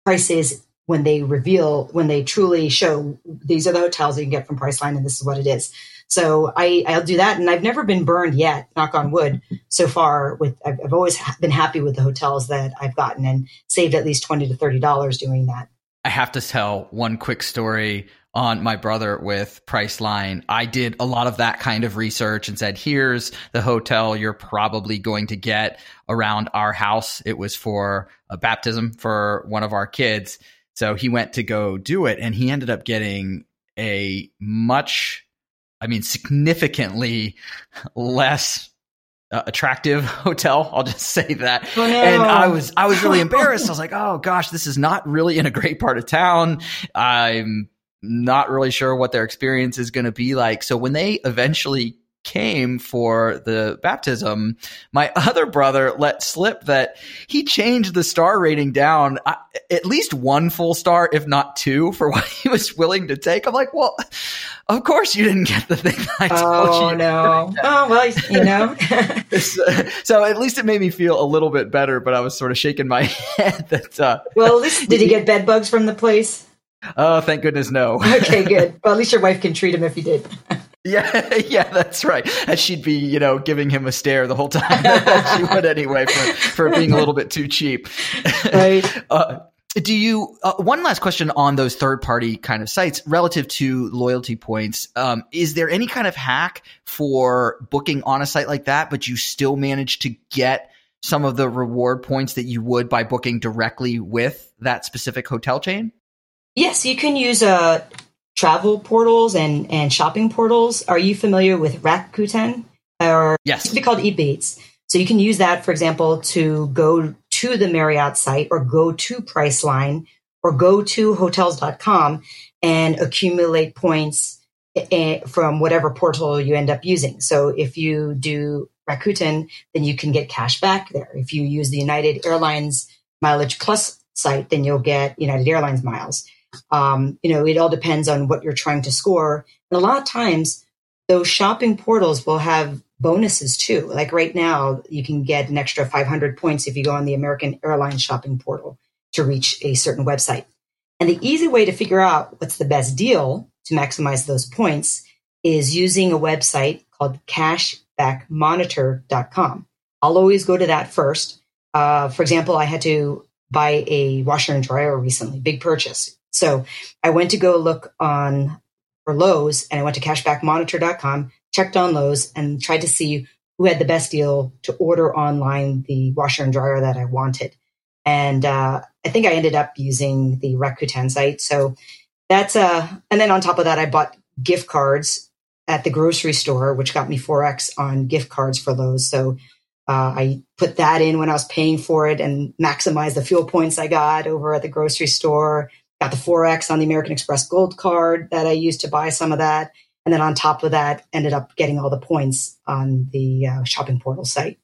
price is when they reveal, when they truly show these are the hotels you can get from Priceline and this is what it is. So I, I'll do that. And I've never been burned yet, knock on wood, so far with, I've, I've always been happy with the hotels that I've gotten and saved at least 20 to $30 doing that. I have to tell one quick story on my brother with Priceline. I did a lot of that kind of research and said, here's the hotel you're probably going to get around our house. It was for a baptism for one of our kids. So he went to go do it and he ended up getting a much, I mean, significantly less uh, attractive hotel. I'll just say that. Oh, no. And I was I was really embarrassed. I was like, "Oh gosh, this is not really in a great part of town." I'm not really sure what their experience is going to be like. So when they eventually came for the baptism, my other brother let slip that he changed the star rating down uh, at least one full star, if not two, for what he was willing to take. I'm like, well, of course you didn't get the thing I told oh, you. no. oh, well, you know. so at least it made me feel a little bit better, but I was sort of shaking my head that. Uh, well, at least, did he get bed bugs from the place? Oh, thank goodness, no. okay, good. Well, at least your wife can treat him if he did. Yeah, yeah, that's right. And she'd be, you know, giving him a stare the whole time. she would anyway for, for being a little bit too cheap. Right. Uh, do you, uh, one last question on those third party kind of sites relative to loyalty points. Um, is there any kind of hack for booking on a site like that, but you still manage to get some of the reward points that you would by booking directly with that specific hotel chain? Yes, you can use uh, travel portals and, and shopping portals. Are you familiar with Rakuten? Or yes. It's called Ebates. So you can use that, for example, to go to the Marriott site or go to Priceline or go to hotels.com and accumulate points eh, from whatever portal you end up using. So if you do Rakuten, then you can get cash back there. If you use the United Airlines Mileage Plus site, then you'll get United Airlines miles. Um, you know, it all depends on what you're trying to score. And a lot of times, those shopping portals will have bonuses too. Like right now, you can get an extra 500 points if you go on the American Airlines shopping portal to reach a certain website. And the easy way to figure out what's the best deal to maximize those points is using a website called cashbackmonitor.com. I'll always go to that first. Uh, for example, I had to buy a washer and dryer recently, big purchase. So I went to go look on for Lowe's and I went to cashbackmonitor.com, checked on Lowe's and tried to see who had the best deal to order online the washer and dryer that I wanted. And uh, I think I ended up using the Rakuten site. So that's uh and then on top of that, I bought gift cards at the grocery store, which got me 4x on gift cards for Lowe's. So uh, I put that in when I was paying for it and maximized the fuel points I got over at the grocery store. Got the 4x on the American Express Gold card that I used to buy some of that. And then on top of that, ended up getting all the points on the uh, shopping portal site.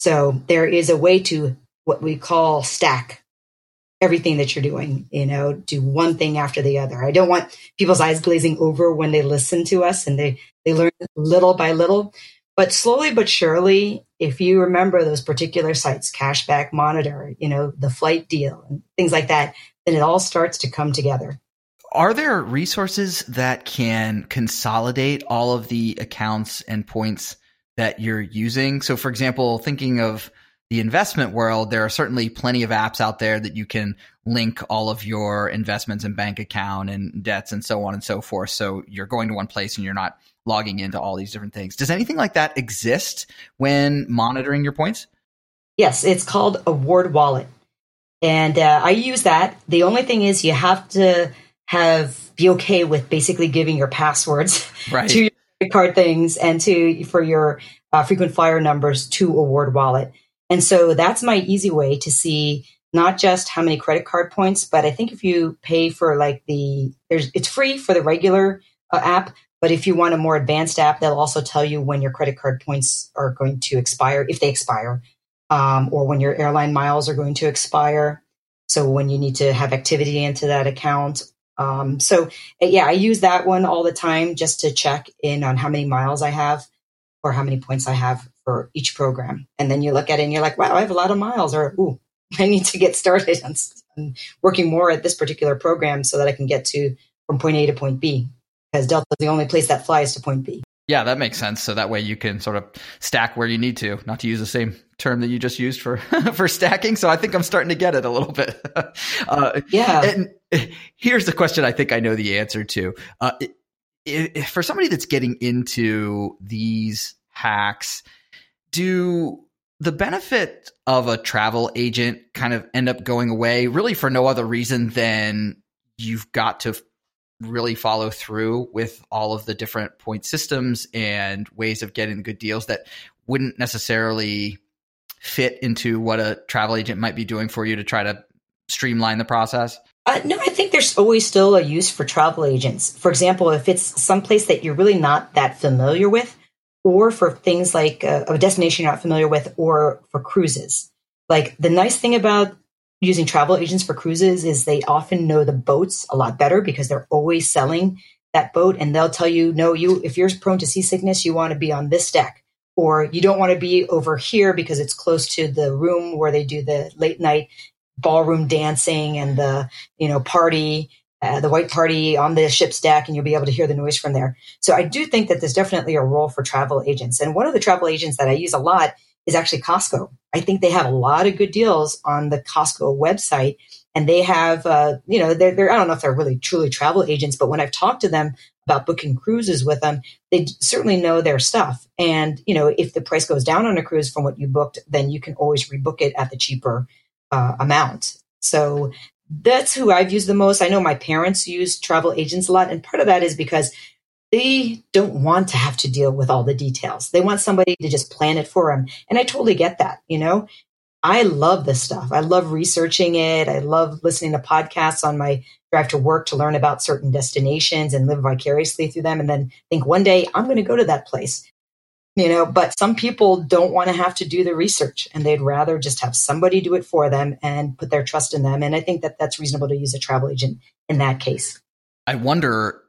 So there is a way to what we call stack everything that you're doing, you know, do one thing after the other. I don't want people's eyes glazing over when they listen to us and they, they learn little by little. But slowly but surely, if you remember those particular sites, cashback monitor, you know, the flight deal and things like that, then it all starts to come together. Are there resources that can consolidate all of the accounts and points that you're using? So, for example, thinking of the investment world, there are certainly plenty of apps out there that you can link all of your investments and bank account and debts and so on and so forth. So you're going to one place and you're not logging into all these different things. Does anything like that exist when monitoring your points? Yes, it's called Award Wallet. And uh, I use that. The only thing is you have to have be okay with basically giving your passwords right. to your credit card things and to for your uh, frequent flyer numbers to Award Wallet. And so that's my easy way to see not just how many credit card points, but I think if you pay for like the there's it's free for the regular uh, app, but if you want a more advanced app, they'll also tell you when your credit card points are going to expire, if they expire, um, or when your airline miles are going to expire. So when you need to have activity into that account. Um, so yeah, I use that one all the time just to check in on how many miles I have or how many points I have for each program. And then you look at it and you're like, wow, I have a lot of miles or, ooh, I need to get started on, on working more at this particular program so that I can get to from point A to point B because Delta is the only place that flies to point B. Yeah, that makes sense. So that way you can sort of stack where you need to, not to use the same term that you just used for for stacking. So I think I'm starting to get it a little bit. Uh, yeah. And here's the question I think I know the answer to. Uh, for somebody that's getting into these hacks, do the benefit of a travel agent kind of end up going away really for no other reason than you've got to really follow through with all of the different point systems and ways of getting good deals that wouldn't necessarily fit into what a travel agent might be doing for you to try to streamline the process? Uh, no, I think there's always still a use for travel agents. For example, if it's someplace that you're really not that familiar with, or for things like a, a destination you're not familiar with, or for cruises. Like the nice thing about using travel agents for cruises is they often know the boats a lot better because they're always selling that boat and they'll tell you no you if you're prone to seasickness you want to be on this deck or you don't want to be over here because it's close to the room where they do the late night ballroom dancing and the you know party uh, the white party on the ship's deck and you'll be able to hear the noise from there. So I do think that there's definitely a role for travel agents. And one of the travel agents that I use a lot is actually Costco. I think they have a lot of good deals on the Costco website. And they have, uh, you know, they're, they're, I don't know if they're really truly travel agents, but when I've talked to them about booking cruises with them, they certainly know their stuff. And, you know, if the price goes down on a cruise from what you booked, then you can always rebook it at the cheaper uh, amount. So that's who I've used the most. I know my parents use travel agents a lot, and part of that is because they don't want to have to deal with all the details. They want somebody to just plan it for them. And I totally get that, you know? I love this stuff. I love researching it. I love listening to podcasts on my drive to work to learn about certain destinations and live vicariously through them. And then think one day I'm going to go to that place. You know, but some people don't want to have to do the research and they'd rather just have somebody do it for them and put their trust in them. And I think that that's reasonable to use a travel agent in that case. I wonder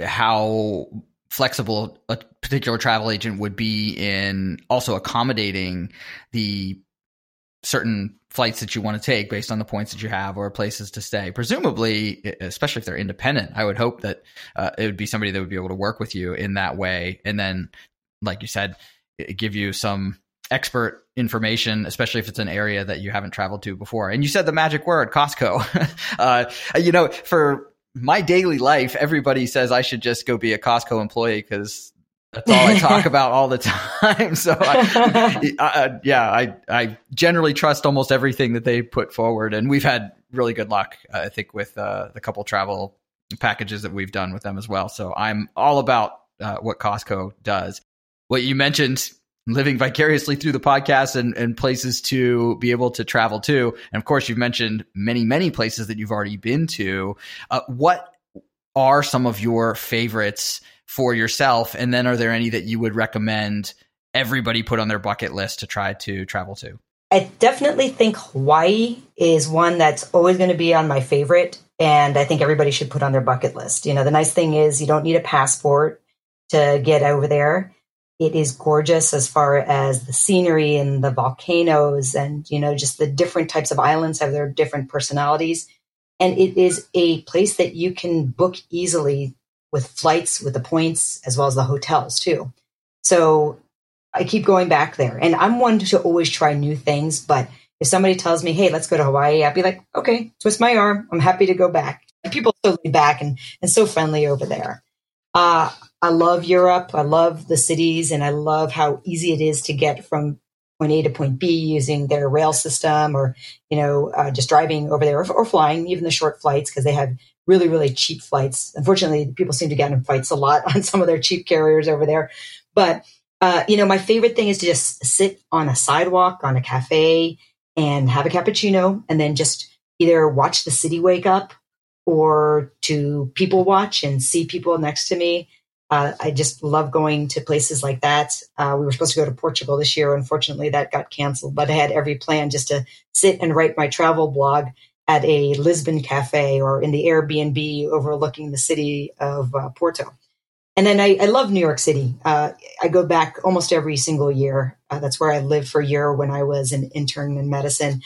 how flexible a particular travel agent would be in also accommodating the certain flights that you want to take based on the points that you have or places to stay. Presumably, especially if they're independent, I would hope that uh, it would be somebody that would be able to work with you in that way. And then, like you said, give you some expert information, especially if it's an area that you haven't traveled to before. And you said the magic word, Costco. uh, you know, for my daily life, everybody says I should just go be a Costco employee because that's all I talk about all the time. So, I, I, yeah, I I generally trust almost everything that they put forward, and we've had really good luck, I think, with uh, the couple travel packages that we've done with them as well. So, I'm all about uh, what Costco does. What you mentioned, living vicariously through the podcast and, and places to be able to travel to, and of course, you've mentioned many many places that you've already been to. Uh, what are some of your favorites? for yourself? And then are there any that you would recommend everybody put on their bucket list to try to travel to? I definitely think Hawaii is one that's always going to be on my favorite. And I think everybody should put on their bucket list. You know, the nice thing is you don't need a passport to get over there. It is gorgeous as far as the scenery and the volcanoes and, you know, just the different types of islands have their different personalities. And it is a place that you can book easily with flights, with the points, as well as the hotels too. So I keep going back there. And I'm one to always try new things. But if somebody tells me, hey, let's go to Hawaii, I'd be like, okay, twist my arm. I'm happy to go back. People are so laid back and, and so friendly over there. Uh, I love Europe. I love the cities and I love how easy it is to get from point A to point B using their rail system or, you know, uh, just driving over there or, or flying, even the short flights, because they have really, really cheap flights. Unfortunately, people seem to get in fights a lot on some of their cheap carriers over there. But, uh, you know, my favorite thing is to just sit on a sidewalk, on a cafe, and have a cappuccino, and then just either watch the city wake up or to people watch and see people next to me. Uh, I just love going to places like that. Uh, we were supposed to go to Portugal this year. Unfortunately, that got canceled, but I had every plan just to sit and write my travel blog at a Lisbon cafe or in the Airbnb overlooking the city of uh, Porto. And then I, I, love New York City. Uh, I go back almost every single year. Uh, that's where I lived for a year when I was an intern in medicine.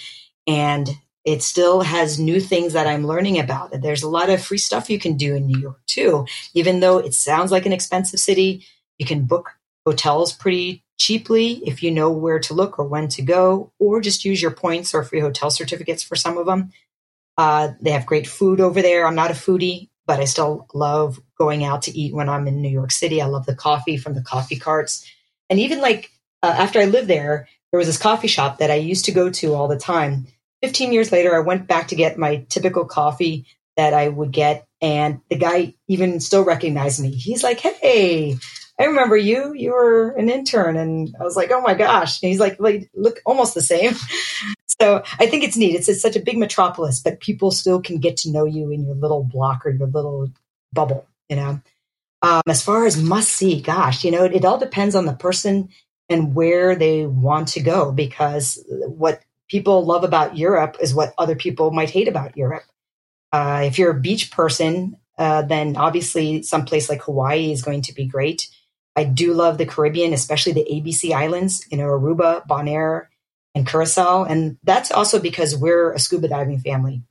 And it still has new things that I'm learning about. There's a lot of free stuff you can do in New York too. Even though it sounds like an expensive city, you can book hotels pretty cheaply if you know where to look or when to go, or just use your points or free hotel certificates for some of them. Uh, they have great food over there. I'm not a foodie, but I still love going out to eat when I'm in New York City. I love the coffee from the coffee carts. And even like uh, after I lived there, there was this coffee shop that I used to go to all the time. 15 years later, I went back to get my typical coffee that I would get. And the guy even still recognized me. He's like, Hey, I remember you. You were an intern. And I was like, Oh my gosh. And he's like, look almost the same. So I think it's neat. It's, it's such a big metropolis, but people still can get to know you in your little block or your little bubble, you know. Um, as far as must see, gosh, you know, it, it all depends on the person and where they want to go because what people love about Europe is what other people might hate about Europe. Uh, if you're a beach person, uh, then obviously someplace like Hawaii is going to be great. I do love the Caribbean, especially the ABC Islands, you know, Aruba, Bonaire, and Curacao. And that's also because we're a scuba diving family.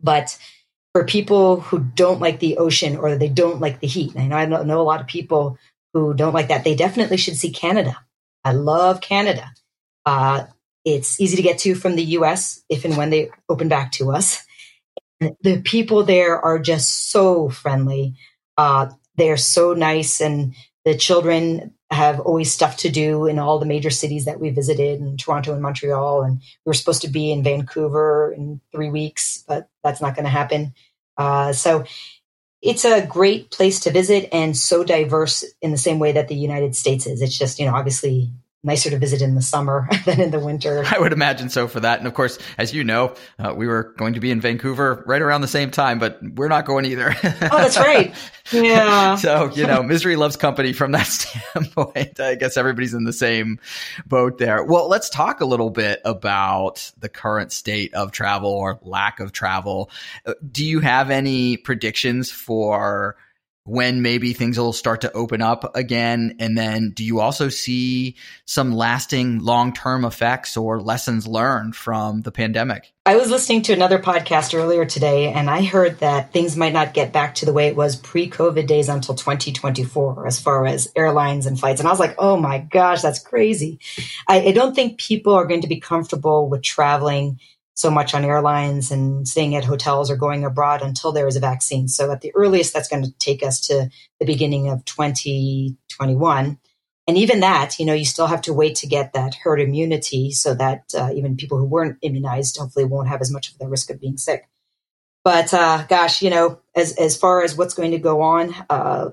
But for people who don't like the ocean or they don't like the heat, and I know a lot of people who don't like that, they definitely should see Canada. I love Canada. Uh, it's easy to get to from the US if and when they open back to us. The people there are just so friendly. Uh, they're so nice, and the children have always stuff to do in all the major cities that we visited in Toronto and Montreal. And we were supposed to be in Vancouver in three weeks, but that's not going to happen. Uh, so it's a great place to visit and so diverse in the same way that the United States is. It's just, you know, obviously nicer to visit in the summer than in the winter. I would imagine so for that. And of course, as you know, uh, we were going to be in Vancouver right around the same time, but we're not going either. oh, that's right. Yeah. so, you know, misery loves company from that standpoint. I guess everybody's in the same boat there. Well, let's talk a little bit about the current state of travel or lack of travel. Uh, do you have any predictions for when maybe things will start to open up again? And then do you also see some lasting long term effects or lessons learned from the pandemic? I was listening to another podcast earlier today and I heard that things might not get back to the way it was pre COVID days until 2024 as far as airlines and flights. And I was like, oh my gosh, that's crazy. I, I don't think people are going to be comfortable with traveling so much on airlines and staying at hotels or going abroad until there is a vaccine. So at the earliest, that's going to take us to the beginning of 2021. And even that, you know, you still have to wait to get that herd immunity so that uh, even people who weren't immunized hopefully won't have as much of the risk of being sick. But uh, gosh, you know, as as far as what's going to go on, uh,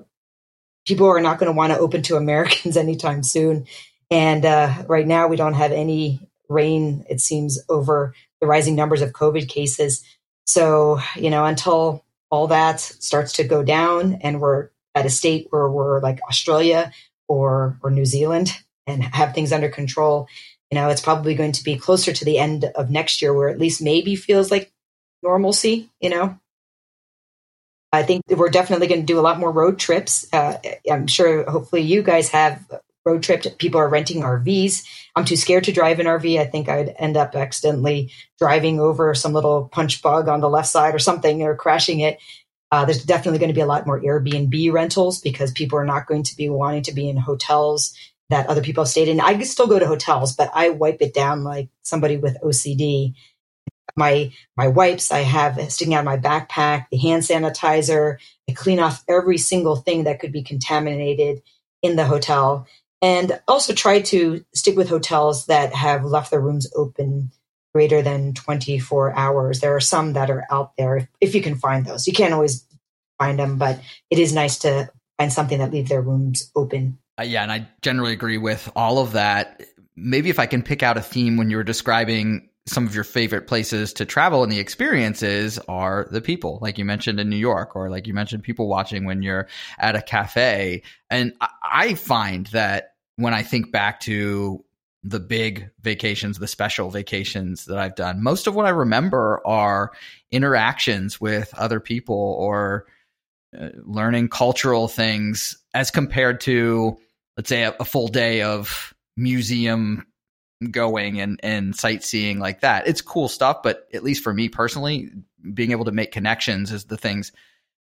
people are not going to want to open to Americans anytime soon. And uh, right now, we don't have any rein, it seems, over the rising numbers of COVID cases. So, you know, until all that starts to go down and we're at a state where we're like Australia or or New Zealand and have things under control, you know, it's probably going to be closer to the end of next year where at least maybe feels like normalcy, you know. I think we're definitely going to do a lot more road trips. Uh, I'm sure, hopefully, you guys have road trip. People are renting RVs. I'm too scared to drive an RV. I think I'd end up accidentally driving over some little punch bug on the left side or something or crashing it. Uh, there's definitely going to be a lot more Airbnb rentals because people are not going to be wanting to be in hotels that other people have stayed in. I still go to hotels, but I wipe it down like somebody with OCD. My my wipes I have sticking out of my backpack, the hand sanitizer. I clean off every single thing that could be contaminated in the hotel and also try to stick with hotels that have left their rooms open greater than 24 hours. There are some that are out there if you can find those. You can't always find them, but it is nice to find something that leave their rooms open. Uh, yeah, and I generally agree with all of that. Maybe if I can pick out a theme when you were describing some of your favorite places to travel and the experiences are the people, like you mentioned in New York, or like you mentioned people watching when you're at a cafe. And I find that when I think back to the big vacations, the special vacations that I've done, most of what I remember are interactions with other people or uh, learning cultural things as compared to, let's say, a, a full day of museum going and, and sightseeing like that. It's cool stuff, but at least for me personally, being able to make connections is the things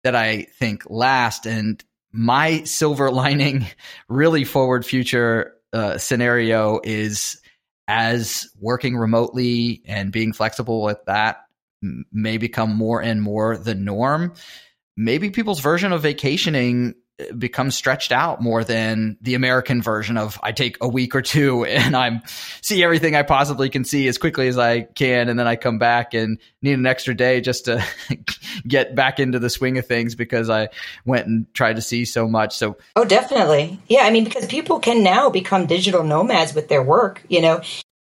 that I think last. And my silver lining, really forward future uh, scenario is as working remotely and being flexible with that may become more and more the norm. Maybe people's version of vacationing becomes stretched out more than the American version of I take a week or two and I'm see everything I possibly can see as quickly as I can and then I come back and need an extra day just to get back into the swing of things because I went and tried to see so much. So Oh, definitely. Yeah, I mean because people can now become digital nomads with their work, you know.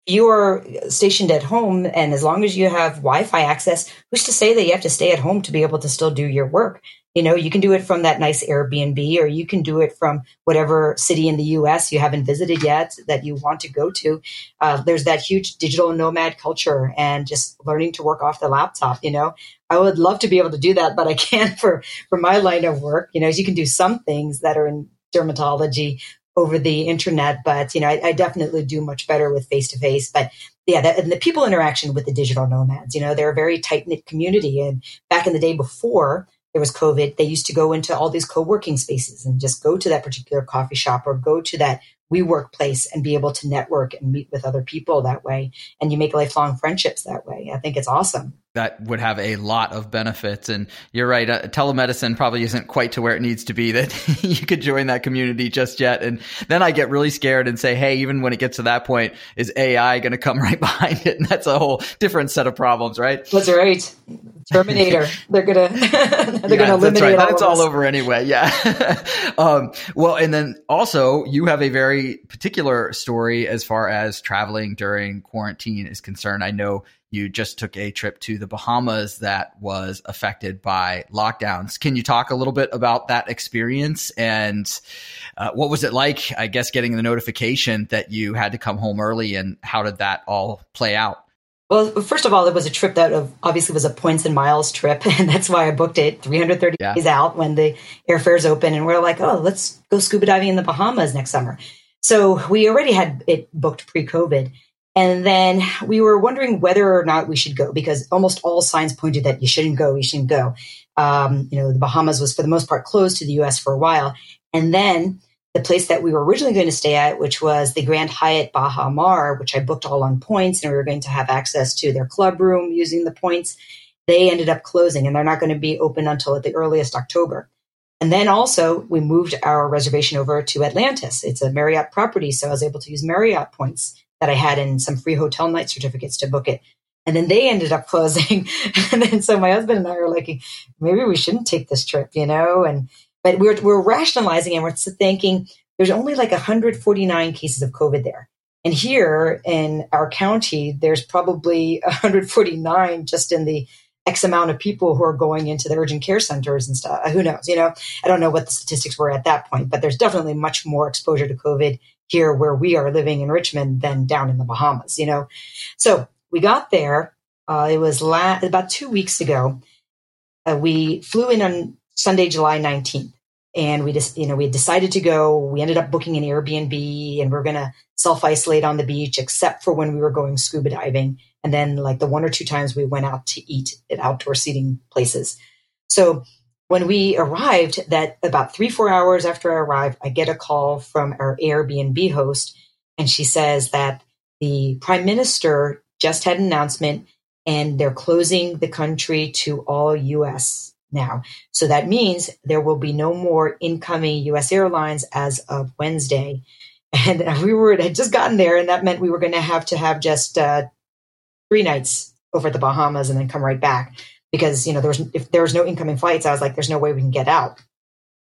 You are stationed at home, and as long as you have Wi Fi access, who's to say that you have to stay at home to be able to still do your work? You know, you can do it from that nice Airbnb or you can do it from whatever city in the US you haven't visited yet that you want to go to. Uh, there's that huge digital nomad culture and just learning to work off the laptop, you know. I would love to be able to do that, but I can't for, for my line of work. You know, you can do some things that are in dermatology over the internet, but you know, I, I definitely do much better with face to face. But yeah, that, and the people interaction with the digital nomads, you know, they're a very tight knit community. And back in the day before, there was COVID, they used to go into all these co-working spaces and just go to that particular coffee shop or go to that WeWork place and be able to network and meet with other people that way. And you make lifelong friendships that way. I think it's awesome. That would have a lot of benefits. And you're right, uh, telemedicine probably isn't quite to where it needs to be that you could join that community just yet. And then I get really scared and say, hey, even when it gets to that point, is AI going to come right behind it? And that's a whole different set of problems, right? That's right. Terminator. they're gonna they're yeah, gonna eliminate that's right. all It's all over anyway. Yeah. um, well, and then also you have a very particular story as far as traveling during quarantine is concerned. I know you just took a trip to the Bahamas that was affected by lockdowns. Can you talk a little bit about that experience and uh, what was it like? I guess getting the notification that you had to come home early and how did that all play out? Well, first of all, it was a trip that obviously was a points and miles trip, and that's why I booked it 330 yeah. days out when the airfares open, and we're like, oh, let's go scuba diving in the Bahamas next summer. So we already had it booked pre-COVID, and then we were wondering whether or not we should go because almost all signs pointed that you shouldn't go, you shouldn't go. Um, you know, the Bahamas was for the most part closed to the US for a while. And then the place that we were originally going to stay at, which was the Grand Hyatt Baha Mar, which I booked all on points, and we were going to have access to their club room using the points. They ended up closing and they're not going to be open until at the earliest October. And then also we moved our reservation over to Atlantis. It's a Marriott property, so I was able to use Marriott points that I had and some free hotel night certificates to book it. And then they ended up closing. and then so my husband and I were like, maybe we shouldn't take this trip, you know? And, but we're, we're rationalizing and we're thinking there's only like 149 cases of COVID there. And here in our county, there's probably 149 just in the X amount of people who are going into the urgent care centers and stuff. Who knows? You know, I don't know what the statistics were at that point, but there's definitely much more exposure to COVID here where we are living in Richmond than down in the Bahamas, you know? So we got there. Uh, it was la- about two weeks ago. Uh, we flew in on Sunday, July 19th. And we just, you know, we decided to go. We ended up booking an Airbnb and we're going to self isolate on the beach, except for when we were going scuba diving. And then, like the one or two times we went out to eat at outdoor seating places. So when we arrived, that about three, four hours after I arrived, I get a call from our Airbnb host, and she says that the prime minister just had an announcement and they're closing the country to all US now. So that means there will be no more incoming US airlines as of Wednesday. And we were had just gotten there, and that meant we were going to have to have just uh, three nights over at the Bahamas and then come right back because you know there was if there was no incoming flights, I was like, there's no way we can get out.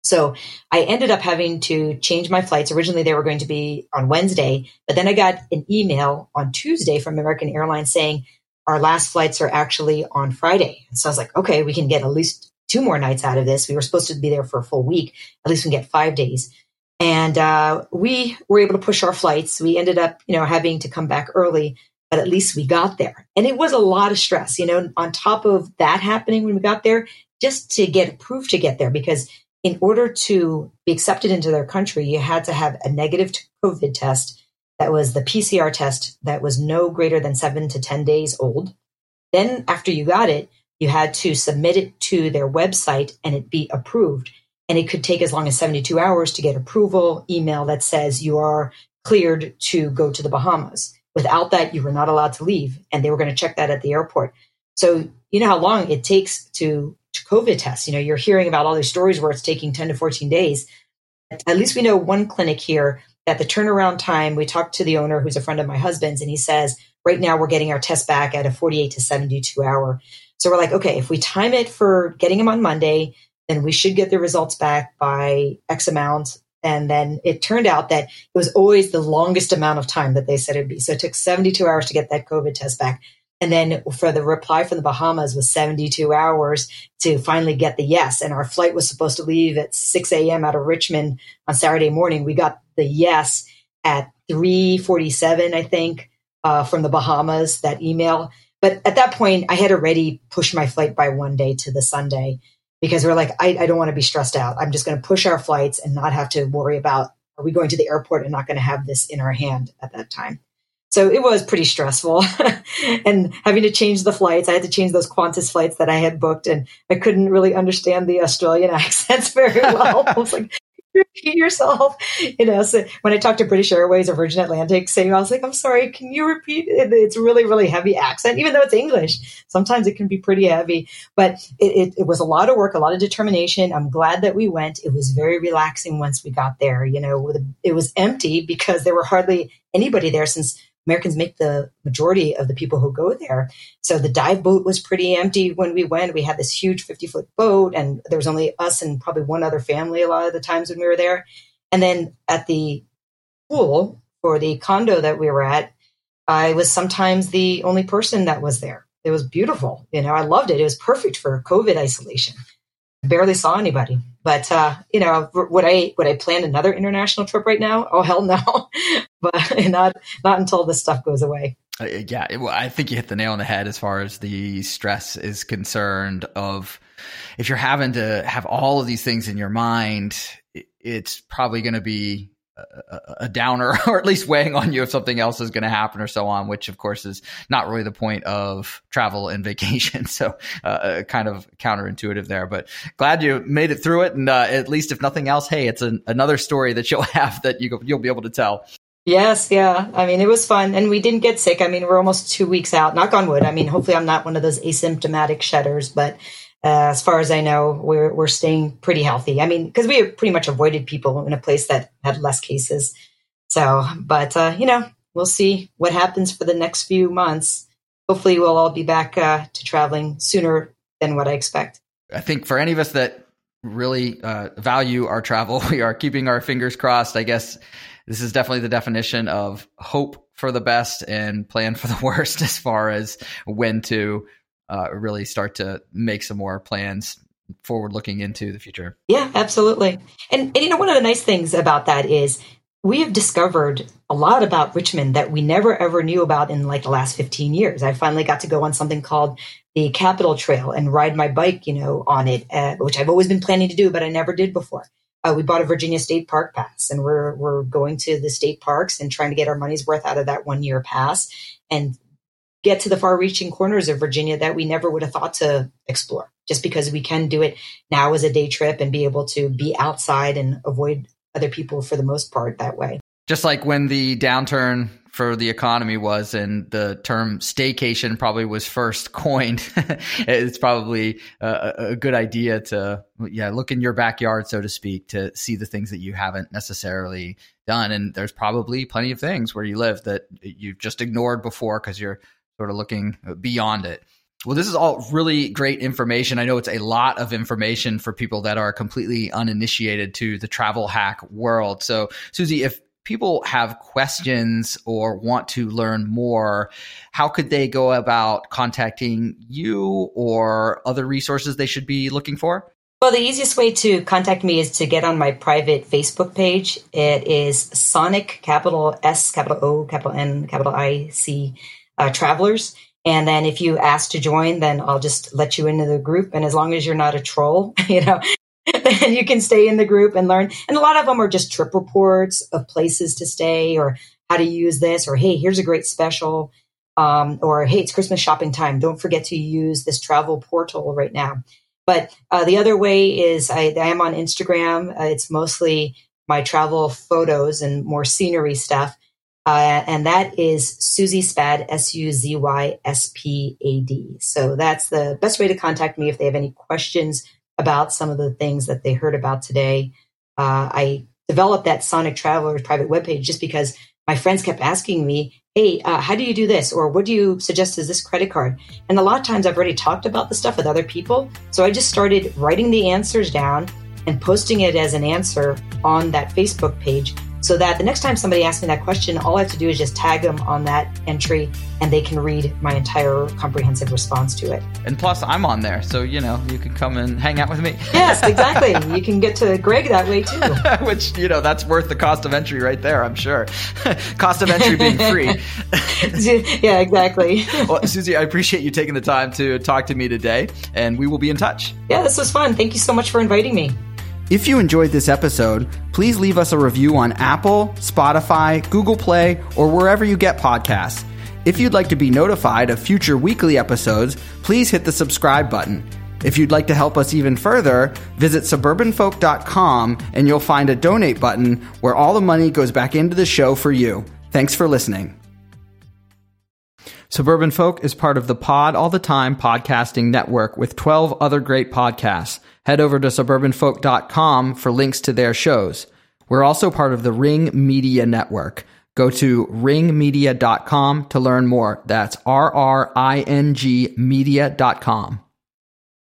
So I ended up having to change my flights. Originally, they were going to be on Wednesday, but then I got an email on Tuesday from American Airlines saying our last flights are actually on Friday. And so I was like, okay, we can get at least two more nights out of this. We were supposed to be there for a full week. At least we can get five days. And uh, we were able to push our flights. We ended up, you know, having to come back early but at least we got there. And it was a lot of stress, you know, on top of that happening when we got there, just to get approved to get there, because in order to be accepted into their country, you had to have a negative COVID test that was the PCR test that was no greater than seven to 10 days old. Then, after you got it, you had to submit it to their website and it be approved. And it could take as long as 72 hours to get approval email that says you are cleared to go to the Bahamas. Without that, you were not allowed to leave, and they were going to check that at the airport. So you know how long it takes to, to COVID test. You know, you're hearing about all these stories where it's taking 10 to 14 days. At least we know one clinic here that the turnaround time. We talked to the owner, who's a friend of my husband's, and he says right now we're getting our test back at a 48 to 72 hour. So we're like, okay, if we time it for getting them on Monday, then we should get the results back by X amount and then it turned out that it was always the longest amount of time that they said it'd be. So it took 72 hours to get that COVID test back. And then for the reply from the Bahamas was 72 hours to finally get the yes. And our flight was supposed to leave at 6 a.m. out of Richmond on Saturday morning. We got the yes at 347, I think, uh, from the Bahamas, that email. But at that point, I had already pushed my flight by one day to the Sunday because we're like, I, I don't want to be stressed out. I'm just going to push our flights and not have to worry about are we going to the airport and not going to have this in our hand at that time. So it was pretty stressful and having to change the flights. I had to change those Qantas flights that I had booked and I couldn't really understand the Australian accents very well. I was like, repeat yourself? You know, so when I talked to British Airways or Virgin Atlantic, saying, I was like, I'm sorry, can you repeat it? It's really, really heavy accent, even though it's English. Sometimes it can be pretty heavy, but it, it, it was a lot of work, a lot of determination. I'm glad that we went. It was very relaxing once we got there. You know, it was empty because there were hardly anybody there since Americans make the majority of the people who go there. So the dive boat was pretty empty when we went. We had this huge 50 foot boat, and there was only us and probably one other family a lot of the times when we were there. And then at the pool for the condo that we were at, I was sometimes the only person that was there. It was beautiful. You know, I loved it. It was perfect for COVID isolation. Barely saw anybody. But uh, you know, would I would I plan another international trip right now? Oh hell no! but not not until this stuff goes away. Uh, yeah, well, I think you hit the nail on the head as far as the stress is concerned. Of if you're having to have all of these things in your mind, it's probably going to be a, downer or at least weighing on you if something else is going to happen or so on, which of course is not really the point of travel and vacation. So, uh, uh, kind of counterintuitive there, but glad you made it through it. And, uh, at least if nothing else, hey, it's an, another story that you'll have that you, you'll be able to tell. Yes, yeah. I mean, it was fun and we didn't get sick. I mean, we're almost two weeks out, knock on wood. I mean, hopefully I'm not one of those asymptomatic shedders, but uh, as far as I know, we're we're staying pretty healthy. I mean, because we pretty much avoided people in a place that had less cases. So, but uh, you know, we'll see what happens for the next few months. Hopefully, we'll all be back uh, to traveling sooner than what I expect. I think for any of us that really uh, value our travel, we are keeping our fingers crossed. I guess this is definitely the definition of hope for the best and plan for the worst as far as when to uh, really start to make some more plans forward looking into the future. Yeah, absolutely. And, and you know, one of the nice things about that is we have discovered a lot about Richmond that we never ever knew about in like the last 15 years. I finally got to go on something called the Capital Trail and ride my bike, you know, on it, uh, which I've always been planning to do, but I never did before. Uh, we bought a Virginia State Park pass and we're, we're going to the state parks and trying to get our money's worth out of that one year pass and get to the far reaching corners of Virginia that we never would have thought to explore just because we can do it now as a day trip and be able to be outside and avoid other people for the most part that way. Just like when the downturn for the economy was and the term staycation probably was first coined, it's probably a, a, good idea to, yeah, look in your backyard, so to speak, to see the things that you haven't necessarily done. And there's probably plenty of things where you live that you've just ignored before because you're sort of looking beyond it. Well, this is all really great information. I know it's a lot of information for people that are completely uninitiated to the travel hack world. So, Susie, if people have questions or want to learn more, how could they go about contacting you or other resources they should be looking for? Well, the easiest way to contact me is to get on my private Facebook page. It is Sonic capital S, capital O, capital N, capital I C uh, travelers. And then if you ask to join, then I'll just let you into the group. And as long as you're not a troll, you know, then you can stay in the group and learn. And a lot of them are just trip reports of places to stay or how to use this, or hey, here's a great special. Um, or hey, it's Christmas shopping time. Don't forget to use this travel portal right now. But uh, the other way is I, I am on Instagram. Uh, it's mostly my travel photos and more scenery stuff. Uh, and that is Suzy Spad, S U Z Y S P A D. So that's the best way to contact me if they have any questions about some of the things that they heard about today. Uh, I developed that Sonic Traveler's private webpage just because my friends kept asking me, Hey, uh, how do you do this? Or what do you suggest as this credit card? And a lot of times I've already talked about the stuff with other people. So I just started writing the answers down and posting it as an answer on that Facebook page so that the next time somebody asks me that question, all I have to do is just tag them on that entry and they can read my entire comprehensive response to it. And plus, I'm on there, so you know, you can come and hang out with me. yes, exactly. you can get to Greg that way too. Which, you know, that's worth the cost of entry right there, I'm sure. cost of entry being free. yeah, exactly. well, Susie, I appreciate you taking the time to talk to me today, and we will be in touch. Yeah, this was fun. Thank you so much for inviting me. If you enjoyed this episode, please leave us a review on Apple, Spotify, Google Play, or wherever you get podcasts. If you'd like to be notified of future weekly episodes, please hit the subscribe button. If you'd like to help us even further, visit suburbanfolk.com and you'll find a donate button where all the money goes back into the show for you. Thanks for listening. Suburban Folk is part of the Pod All the Time podcasting network with 12 other great podcasts. Head over to suburbanfolk.com for links to their shows. We're also part of the Ring Media Network. Go to ringmedia.com to learn more. That's R R I N G media.com.